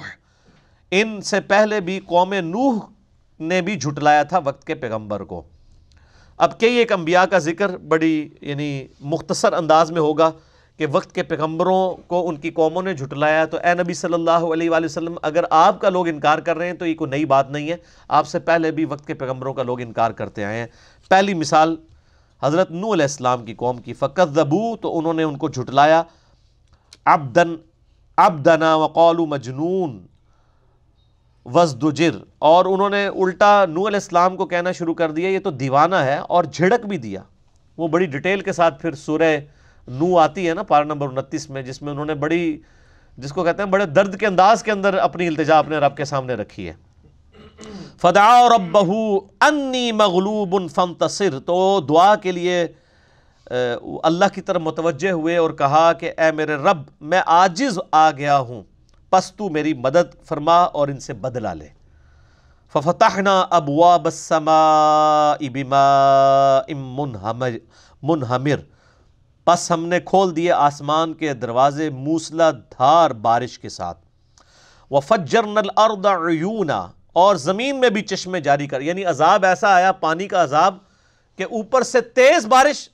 ان سے پہلے بھی قوم نوح نے بھی جھٹلایا تھا وقت کے پیغمبر کو۔ اب کئی ایک انبیاء کا ذکر بڑی یعنی مختصر انداز میں ہوگا کہ وقت کے پیغمبروں کو ان کی قوموں نے جھٹلایا تو اے نبی صلی اللہ علیہ وآلہ وسلم، اگر آپ کا لوگ انکار کر رہے ہیں تو یہ کوئی نئی بات نہیں ہے۔ آپ سے پہلے بھی وقت کے پیغمبروں کا لوگ انکار کرتے آئے ہیں۔ پہلی مثال، حضرت نو علیہ السلام کی قوم کی۔ فقط زبو تو انہوں نے ان کو جھٹلایا۔ ابدن ابدنا وقول مجنون وزدجر اور انہوں نے الٹا نو علیہ السلام کو کہنا شروع کر دیا، یہ تو دیوانہ ہے، اور جھڑک بھی دیا۔ وہ بڑی ڈیٹیل کے ساتھ پھر سورہ نو آتی ہے نا پارا نمبر انتیس میں، جس میں انہوں نے بڑی، جس کو کہتے ہیں، بڑے درد کے انداز کے اندر اپنی التجا اپنے رب کے سامنے رکھی ہے۔ فدا ربہ انی مغلوب فانتصر۔ تو دعا کے لیے اللہ کی طرف متوجہ ہوئے اور کہا کہ اے میرے رب، میں آجز آ گیا ہوں۔ پس تو میری مدد فرما اور ان سے بدلا لے۔ ففتحنا ابواب السماء بماء منہمر۔ پس ہم نے کھول دیے آسمان کے دروازے موسلا دھار بارش کے ساتھ۔ وفجرنا الارض عیونا اور زمین میں بھی چشمے جاری کر یعنی عذاب ایسا آیا، پانی کا عذاب، کہ اوپر سے تیز بارش،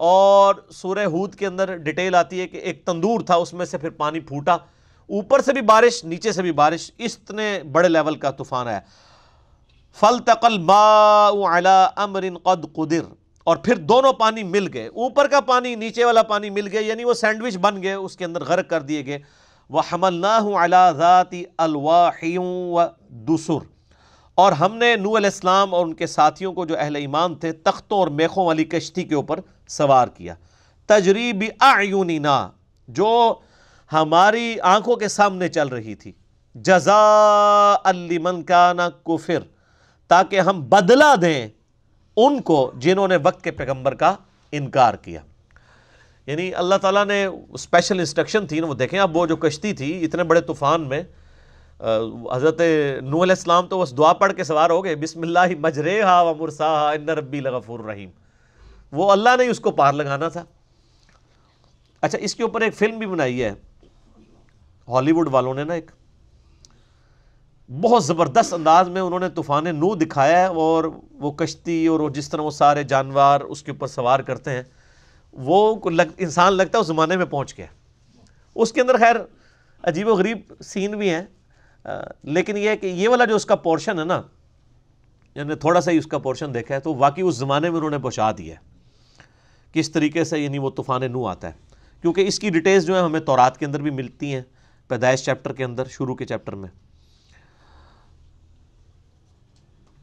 اور سورہ ہود کے اندر ڈیٹیل آتی ہے کہ ایک تندور تھا، اس میں سے پھر پانی پھوٹا۔ اوپر سے بھی بارش، نیچے سے بھی بارش اتنے بڑے لیول کا طوفان ہے فل تقل امر قد قدر۔ اور پھر دونوں پانی مل گئے۔ اوپر کا پانی، نیچے والا پانی مل گئے یعنی وہ سینڈوچ بن گئے، اس کے اندر غرق کر دیے گئے۔ وہ حمل ذاتی و دوسر اور ہم نے نو علیہ السلام اور ان کے ساتھیوں کو جو اہل ایمان تھے، تختوں اور میخوں والی کشتی کے اوپر سوار کیا۔ تجریب اعیننا، جو ہماری آنکھوں کے سامنے چل رہی تھی۔ جزا لمن کان کفر، تاکہ ہم بدلہ دیں۔ ان کو جنہوں نے وقت کے پیغمبر کا انکار کیا۔ یعنی اللہ تعالیٰ نے اسپیشل انسٹرکشن تھی نا، وہ دیکھیں اب وہ جو کشتی تھی، اتنے بڑے طوفان میں حضرت نو علیہ السلام تو بس دعا پڑھ کے سوار ہو گئے بسم اللہ مجرے ہا و مرسا ان ربی لغفور رحیم۔ وہ اللہ نے اس کو پار لگانا تھا۔ اچھا اس کے اوپر ایک فلم بھی بنائی ہے، ہالی ووڈ والوں نے نا ایک۔ بہت زبردست انداز میں انہوں نے طوفان نو دکھایا ہے اور وہ کشتی اور جس طرح وہ سارے جانور اس کے اوپر سوار کرتے ہیں، وہ لگ، انسان لگتا ہے اس زمانے میں پہنچ گیا۔ اس کے اندر خیر عجیب و غریب سین بھی ہیں لیکن یہ ہے کہ یہ والا جو اس کا پورشن ہے نا یعنی تھوڑا سا ہی اس کا پورشن دیکھا ہے، تو واقعی اس زمانے میں انہوں نے پہنچا دیا ہے۔ کس طریقے سے یعنی وہ طوفان نو آتا ہے۔ کیونکہ اس کی ڈیٹیلز جو ہیں ہمیں تورات کے اندر بھی ملتی ہیں، پیدائش چیپٹر کے اندر، شروع کے چیپٹر میں۔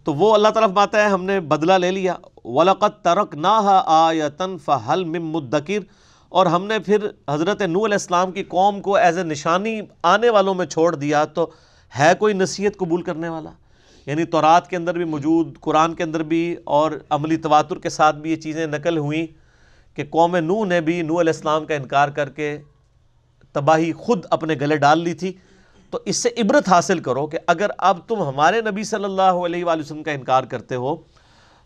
تو وہ اللہ تعالیٰ بات ہے ہم نے بدلہ لے لیا۔ ولاقت ترک نہ آیتن فہل مدکر اور ہم نے پھر حضرت نو علیہ السلام کی قوم کو ایز اے نشانی آنے والوں میں چھوڑ دیا۔ تو ہے کوئی نصیحت قبول کرنے والا؟ یعنی تورات کے اندر بھی موجود، قرآن کے اندر بھی اور عملی تواتر کے ساتھ بھی یہ چیزیں نقل ہوئیں کہ قوم نو نے بھی نو علیہ السلام کا انکار کر کے تباہی خود اپنے گلے ڈال لی تھی۔ تو اس سے عبرت حاصل کرو کہ اگر اب تم ہمارے نبی صلی اللہ علیہ وآلہ وسلم کا انکار کرتے ہو،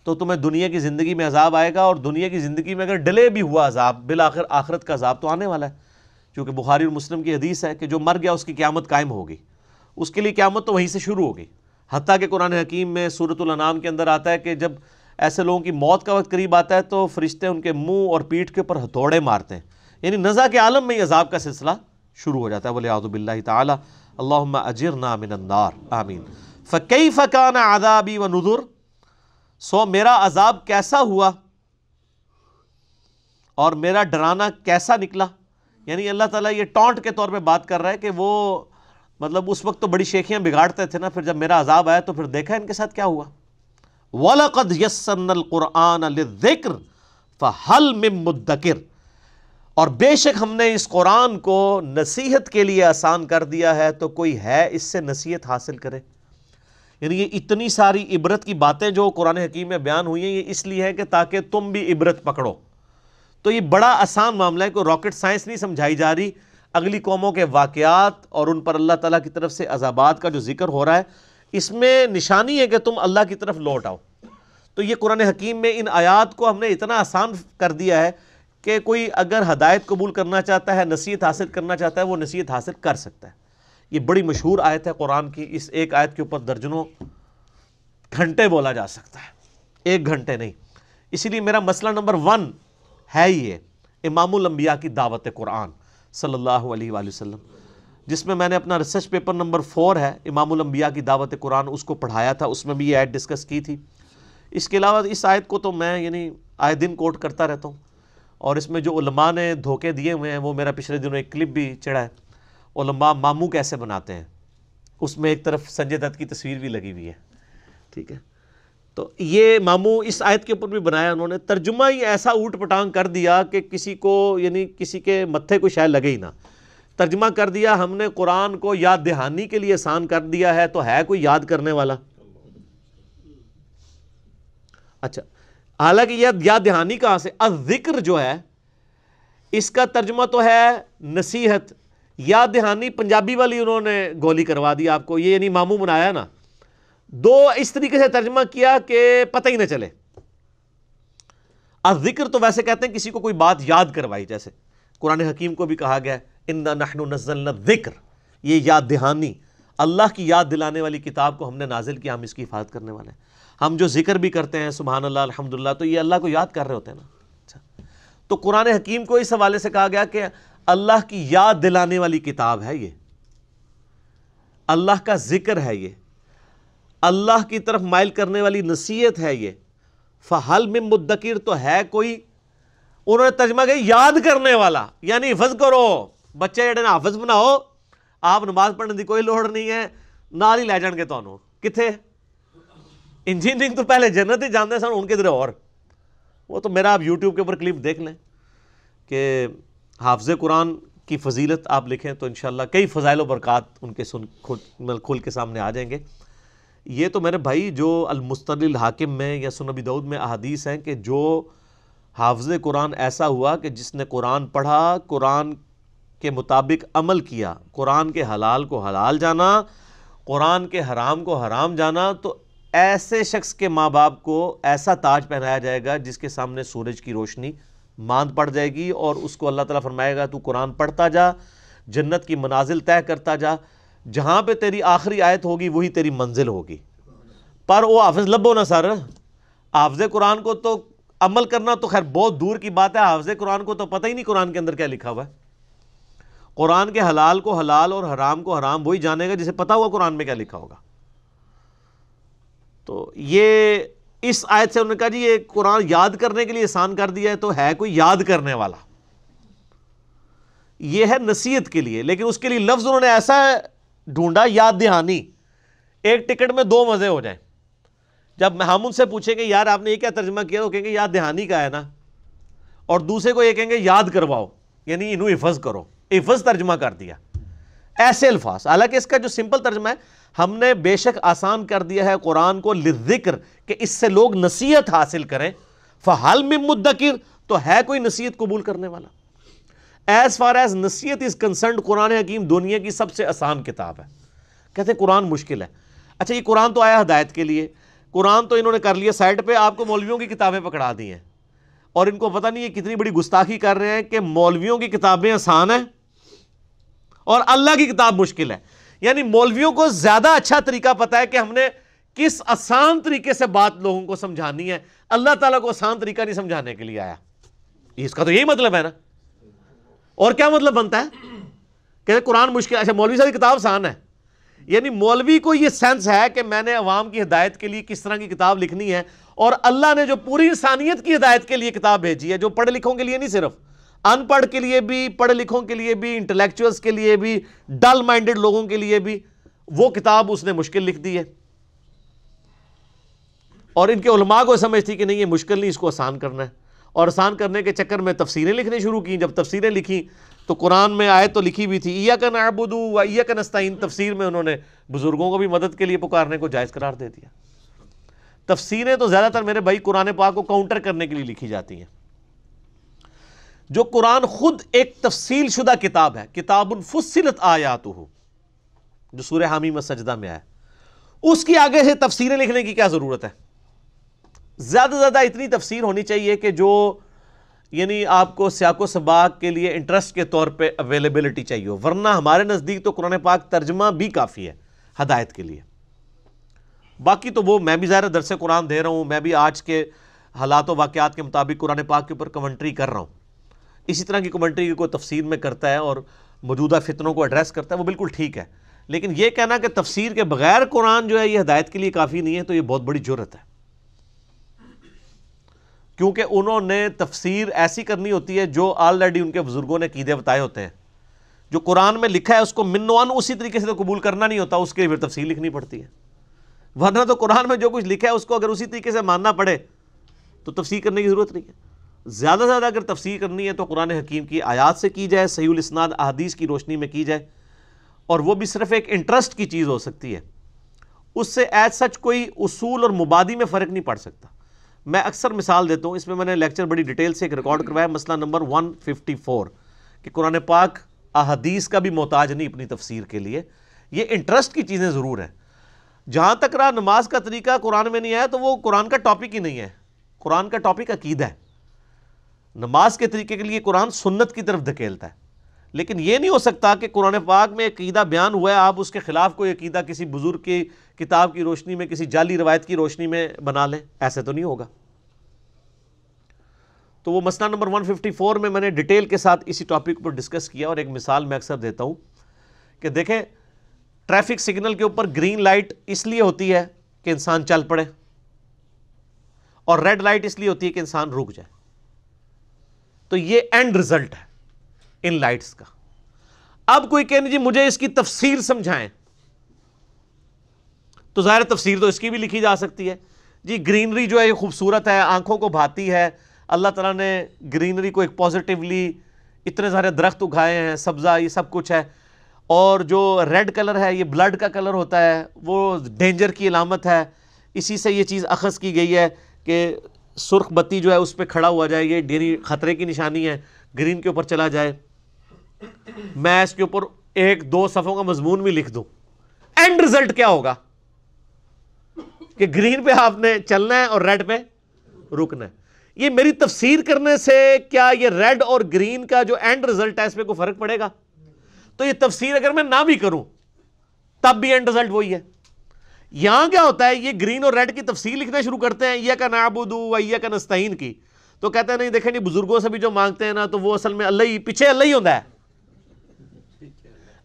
تو تمہیں دنیا کی زندگی میں عذاب آئے گا اور دنیا کی زندگی میں اگر ڈلے بھی ہوا عذاب، بالآخر آخرت کا عذاب تو آنے والا ہے۔ کیونکہ بخاری اور مسلم کی حدیث ہے کہ جو مر گیا، اس کی قیامت قائم ہوگی۔ اس کے لیے قیامت تو وہیں سے شروع ہوگی۔ حتیٰ کہ قرآن حکیم میں صورت الانام کے اندر آتا ہے کہ جب ایسے لوگوں کی موت کا وقت قریب آتا ہے، تو فرشتے ان کے منہ اور پیٹھ کے اوپر ہتھوڑے مارتے ہیں۔ یعنی نزا کے عالم میں یہ عذاب کا سلسلہ شروع ہو جاتا ہے۔ ولی آدب اللہ تعالیٰ اللہم اجرنا من النار. آمین. فَكَيْفَ كَانَ عَذَابِ وَنُذُرْ سو میرا عذاب کیسا ہوا؟ اور میرا ڈرانا کیسا نکلا؟ یعنی اللہ تعالیٰ یہ ٹونٹ کے طور پہ بات کر رہا ہے کہ وہ مطلب اس وقت تو بڑی شیخیاں بگاڑتے تھے نا، پھر جب میرا عذاب آیا تو پھر دیکھا ان کے ساتھ کیا ہوا؟ وَلَقَدْ يَسَّرْنَا الْقُرْآنَ لِلذِّكْرِ فَحَلْ مِن مُدَّكِرْ۔ اور بے شک ہم نے اس قرآن کو نصیحت کے لیے آسان کر دیا ہے تو کوئی ہے اس سے نصیحت حاصل کرے؟ یعنی یہ اتنی ساری عبرت کی باتیں جو قرآن حکیم میں بیان ہوئی ہیں، یہ اس لیے ہے کہ تاکہ تم بھی عبرت پکڑو۔ تو یہ بڑا آسان معاملہ ہے کوئی راکٹ سائنس نہیں سمجھائی جا رہی۔ اگلی قوموں کے واقعات اور ان پر اللہ تعالیٰ کی طرف سے عذابات کا جو ذکر ہو رہا ہے، اس میں نشانی ہے کہ تم اللہ کی طرف لوٹ آؤ۔ تو یہ قرآن حکیم میں ان آیات کو ہم نے اتنا آسان کر دیا ہے کہ کوئی اگر ہدایت قبول کرنا چاہتا ہے، نصیحت حاصل کرنا چاہتا ہے، وہ نصیحت حاصل کر سکتا ہے۔ یہ بڑی مشہور آیت ہے قرآن کی۔ اس ایک آیت کے اوپر درجنوں گھنٹے بولا جا سکتا ہے۔ ایک گھنٹے نہیں۔ اسی لیے میرا مسئلہ نمبر ون ہے یہ، امام الانبیاء کی دعوت قرآن صلی اللہ علیہ وآلہ وسلم۔ جس میں میں نے اپنا ریسرچ پیپر نمبر فور ہے، امام الانبیاء کی دعوت قرآن، اس کو پڑھایا تھا، اس میں بھی یہ آیت ڈسکس کی تھی۔ اس کے علاوہ اس آیت کو تو میں یعنی آئے دن کوٹ کرتا رہتا ہوں۔ اور اس میں جو علماء نے دھوکے دیے ہوئے ہیں، وہ میرا پچھلے دنوں ایک کلپ بھی چڑھا ہے۔ علماء ماموں کیسے بناتے ہیں؟ اس میں ایک طرف سنجے دت کی تصویر بھی لگی ہوئی ہے۔ ٹھیک ہے۔ تو یہ ماموں اس آیت کے اوپر بھی بنایا انہوں نے۔ ترجمہ ہی ایسا اوٹ پٹانگ کر دیا کہ کسی کو یعنی کسی کے متھے کو شاید لگے ہی نہ۔ ترجمہ کر دیا، ہم نے قرآن کو یاد دہانی کے لیے آسان کر دیا ہے، تو ہے کوئی یاد کرنے والا؟ اچھا۔ حالانکہ یہ یاد دہانی کہاں سے؟ الذکر جو ہے، اس کا ترجمہ تو ہے نصیحت۔ یاد دہانی پنجابی والی انہوں نے گولی کروا دی آپ کو، یہ یعنی ماموں بنایا نا۔ دو اس طریقے سے ترجمہ کیا کہ پتہ ہی نہ چلے۔ ذکر تو ویسے کہتے ہیں کسی کو کوئی بات یاد کروائی، جیسے قرآن حکیم کو بھی کہا گیا ان نحن نزلنا ذکر یہ یاد دہانی، اللہ کی یاد دلانے والی کتاب کو ہم نے نازل کیا، ہم اس کی حفاظت کرنے والے ہیں۔ ہم جو ذکر بھی کرتے ہیں، سبحان اللہ، الحمدللہ، تو یہ اللہ کو یاد کر رہے ہوتے ہیں نا۔ اچھا۔ تو قرآن حکیم کو اس حوالے سے کہا گیا کہ اللہ کی یاد دلانے والی کتاب ہے یہ۔ اللہ کا ذکر ہے یہ۔ اللہ کی طرف مائل کرنے والی نصیحت ہے یہ۔ فہل میں مدکر تو ہے کوئی۔ انہوں نے ترجمہ کہ یاد کرنے والا۔ یعنی حفظ کرو۔ بچے جڑے نا حفظ بناؤ آپ نماز پڑھنے کی کوئی لوڑ نہیں ہے۔ نال ہی لے جان گے تو کتنے انجینئرنگ تو پہلے جنت ہی جانتے سن، ان کے ادھر اور۔ وہ تو میرا آپ یوٹیوب کے اوپر کلپ دیکھ لیں کہ حافظ قرآن کی فضیلت آپ لکھیں تو انشاءاللہ کئی فضائل و برکات ان کے سن کھل کے سامنے آ جائیں گے۔ یہ تو میرے بھائی جو المستل الحاکم میں یا سنبی دعود میں احادیث ہیں کہ جو حافظ قرآن ایسا ہوا کہ جس نے قرآن پڑھا، قرآن کے مطابق عمل کیا، قرآن کے حلال کو حلال جانا، قرآن کے حرام کو حرام جانا، تو ایسے شخص کے ماں باپ کو ایسا تاج پہنایا جائے گا جس کے سامنے سورج کی روشنی ماند پڑ جائے گی اور اس کو اللہ تعالیٰ فرمائے گا تو قرآن پڑھتا جا، جنت کی منازل طے کرتا جا، جہاں پہ تیری آخری آیت ہوگی وہی تیری منزل ہوگی۔ پر وہ حافظ لبو نا سر۔ حافظ قرآن کو تو عمل کرنا تو خیر بہت دور کی بات ہے، حافظ قرآن کو تو پتہ ہی نہیں قرآن کے اندر کیا لکھا ہوا ہے۔ قرآن کے حلال کو حلال اور حرام کو حرام وہی جانے گا جسے پتا ہوا قرآن میں کیا لکھا ہوگا۔ تو یہ اس آیت سے انہوں نے کہا جی یہ قرآن یاد کرنے کے لیے آسان کر دیا ہے تو ہے کوئی یاد کرنے والا۔ یہ ہے نصیحت کے لیے، لیکن اس کے لیے لفظ انہوں نے ایسا ڈھونڈا، یاد دہانی۔ ایک ٹکٹ میں دو مزے ہو جائیں۔ جب ہم ان سے پوچھیں گے یار آپ نے یہ کیا ترجمہ کیا تو کہیں گے یاد دہانی کا ہے نا۔ اور دوسرے کو یہ کہیں گے یاد کرواؤ یعنی انہوں حفظ کرو۔ حفظ ترجمہ کر دیا۔ ایسے الفاظ، حالانکہ اس کا جو سمپل ترجمہ ہے ہم نے بے شک آسان کر دیا ہے قرآن کو لذکر کہ اس سے لوگ نصیحت حاصل کریں۔ فحال میں مدکر، تو ہے کوئی نصیحت قبول کرنے والا؟ ایز فار ایز نصیحت از کنسرنڈ، قرآن حکیم دنیا کی سب سے آسان کتاب ہے۔ کہتے ہیں قرآن مشکل ہے۔ اچھا یہ قرآن تو آیا ہدایت کے لیے۔ قرآن تو انہوں نے کر لیا، سائٹ پہ آپ کو مولویوں کی کتابیں پکڑا دی ہیں۔ اور ان کو پتہ نہیں ہے کتنی بڑی گستاخی کر رہے ہیں کہ مولویوں کی کتابیں آسان ہیں اور اللہ کی کتاب مشکل ہے۔ یعنی مولویوں کو زیادہ اچھا طریقہ پتا ہے کہ ہم نے کس آسان طریقے سے بات لوگوں کو سمجھانی ہے۔ اللہ تعالیٰ کو آسان طریقہ نہیں سمجھانے کے لیے آیا۔ اس کا تو یہی مطلب ہے نا۔ اور کیا مطلب بنتا ہے؟ کہ قرآن مشکل اچھا مولوی صاحب کتاب آسان ہے۔ یعنی مولوی کو یہ سینس ہے کہ میں نے عوام کی ہدایت کے لیے کس طرح کی کتاب لکھنی ہے اور اللہ نے جو پوری انسانیت کی ہدایت کے لیے کتاب بھیجی ہے، جو پڑھے لکھوں کے لیے نہیں صرف۔ ان پڑھ کے لیے بھی، پڑھے لکھوں کے لیے بھی انٹلیکچوئلس کے لیے بھی ڈل مائنڈڈ لوگوں کے لیے بھی وہ کتاب اس نے مشکل لکھ دی ہے۔ اور ان کے علماء کو سمجھتی کہ نہیں، یہ مشکل نہیں، اس کو آسان کرنا ہے۔ اور آسان کرنے کے چکر میں تفسیریں لکھنے شروع کی جب تفسیریں لکھی تو قرآن میں آئے تو لکھی بھی تھی ایا کا نعبدو و ایا کا نستعین تفسیر میں انہوں نے بزرگوں کو بھی مدد کے لیے پکارنے کو جائز قرار دے دیا۔ تفسیریں تو زیادہ تر میرے بھائی قرآن پاک کو کاؤنٹر کرنے کے لیے لکھی جاتی ہیں۔ جو قرآن خود ایک تفصیل شدہ کتاب ہے، کتاب الفصلت آیات ہو جو سورہ حامی میں سجدہ میں آیا۔ اس کی آگے سے تفسیریں لکھنے کی کیا ضرورت ہے؟ زیادہ سے زیادہ اتنی تفسیر ہونی چاہیے کہ جو یعنی آپ کو سیاق و سباق کے لیے انٹرسٹ کے طور پہ اویلیبلٹی چاہیے ہو۔ ورنہ ہمارے نزدیک تو قرآن پاک ترجمہ بھی کافی ہے ہدایت کے لیے۔ باقی تو وہ میں بھی ظاہر درس قرآن دے رہا ہوں، میں بھی آج کے حالات و واقعات کے مطابق قرآن پاک کے اوپر کمنٹری کر رہا ہوں۔ اسی طرح کی کمنٹری کوئی تفسیر میں کرتا ہے اور موجودہ فتنوں کو ایڈریس کرتا ہے، وہ بالکل ٹھیک ہے۔ لیکن یہ کہنا کہ تفسیر کے بغیر قرآن جو ہے یہ ہدایت کے لیے کافی نہیں ہے تو یہ بہت بڑی جرت ہے۔ کیونکہ انہوں نے تفسیر ایسی کرنی ہوتی ہے جو آلریڈی ان کے بزرگوں نے قیدے بتائے ہوتے ہیں۔ جو قرآن میں لکھا ہے، اس کو منوان اسی طریقے سے تو قبول کرنا نہیں ہوتا، اس کے لیے پھر تفسیر لکھنی پڑتی ہے۔ ورنہ تو قرآن میں جو کچھ لکھا ہے، اس کو اگر اسی طریقے سے ماننا پڑے تو تفسیر کرنے کی ضرورت نہیں ہے۔ زیادہ سے زیادہ اگر تفسیر کرنی ہے تو قرآن حکیم کی آیات سے کی جائے، صحیح الاسناد احادیث کی روشنی میں کی جائے، اور وہ بھی صرف ایک انٹرسٹ کی چیز ہو سکتی ہے۔ اس سے ایز سچ کوئی اصول اور مبادی میں فرق نہیں پڑ سکتا۔ میں اکثر مثال دیتا ہوں، اس میں میں نے لیکچر بڑی ڈیٹیل سے ایک ریکارڈ کروایا، مسئلہ نمبر 154 کہ قرآن پاک احادیث کا بھی محتاج نہیں اپنی تفسیر کے لیے۔ یہ انٹرسٹ کی چیزیں ضرور ہیں۔ جہاں تک رہا، نماز کا طریقہ قرآن میں نہیں آیا تو وہ قرآن کا ٹاپک ہی نہیں ہے۔ قرآن کا ٹاپک عقیدہ ہے۔ نماز کے طریقے کے لیے قرآن سنت کی طرف دھکیلتا ہے۔ لیکن یہ نہیں ہو سکتا کہ قرآن پاک میں عقیدہ بیان ہوا ہے، آپ اس کے خلاف کوئی عقیدہ کسی بزرگ کی کتاب کی روشنی میں، کسی جعلی روایت کی روشنی میں بنا لیں، ایسے تو نہیں ہوگا۔ تو وہ مسئلہ نمبر 154 میں میں نے ڈیٹیل کے ساتھ اسی ٹاپک پر ڈسکس کیا اور ایک مثال میں اکثر دیتا ہوں کہ دیکھیں، ٹریفک سگنل کے اوپر گرین لائٹ اس لیے ہوتی ہے کہ انسان چل پڑے اور ریڈ لائٹ اس لیے ہوتی ہے کہ انسان رک جائے۔ تو یہ اینڈ ریزلٹ ہے ان لائٹس کا۔ اب کوئی کہنے جی مجھے اس کی تفسیر سمجھائیں۔ تو ظاہر تفسیر تو اس کی بھی لکھی جا سکتی ہے۔ جی گرینری جو ہے یہ خوبصورت ہے، آنکھوں کو بھاتی ہے۔ اللہ تعالیٰ نے گرینری کو ایک پازیٹیولی اتنے سارے درخت اگائے ہیں، سبزہ، یہ سب کچھ ہے۔ اور جو ریڈ کلر ہے، یہ بلڈ کا کلر ہوتا ہے۔ وہ ڈینجر کی علامت ہے۔ اسی سے یہ چیز اخذ کی گئی ہے کہ سرخ بتی جو ہے اس پہ کھڑا ہوا جائے، یہ ڈیری خطرے کی نشانی ہے، گرین کے اوپر چلا جائے۔ میں اس کے اوپر ایک دو صفوں کا مضمون بھی لکھ دوں۔ اینڈ ریزلٹ کیا ہوگا؟ کہ گرین پہ آپ نے چلنا ہے اور ریڈ پہ رکنا ہے۔ یہ میری تفسیر کرنے سے کیا یہ ریڈ اور گرین کا جو اینڈ ریزلٹ ہے، اس پہ کوئی فرق پڑے گا؟ تو یہ تفسیر اگر میں نہ بھی کروں، تب بھی اینڈ ریزلٹ وہی ہے۔ یہاں کیا ہوتا ہے؟ یہ گرین اور ریڈ کی تفصیل لکھنا شروع کرتے ہیں۔ یہ کا نابودو و یہ کا نستعین کی۔ تو کہتے ہیں نہیں، دیکھیں نہیں بزرگوں سے بھی جو مانگتے ہیں نا، تو وہ اصل میں اللہ ہی، پیچھے اللہ ہی ہوتا ہے۔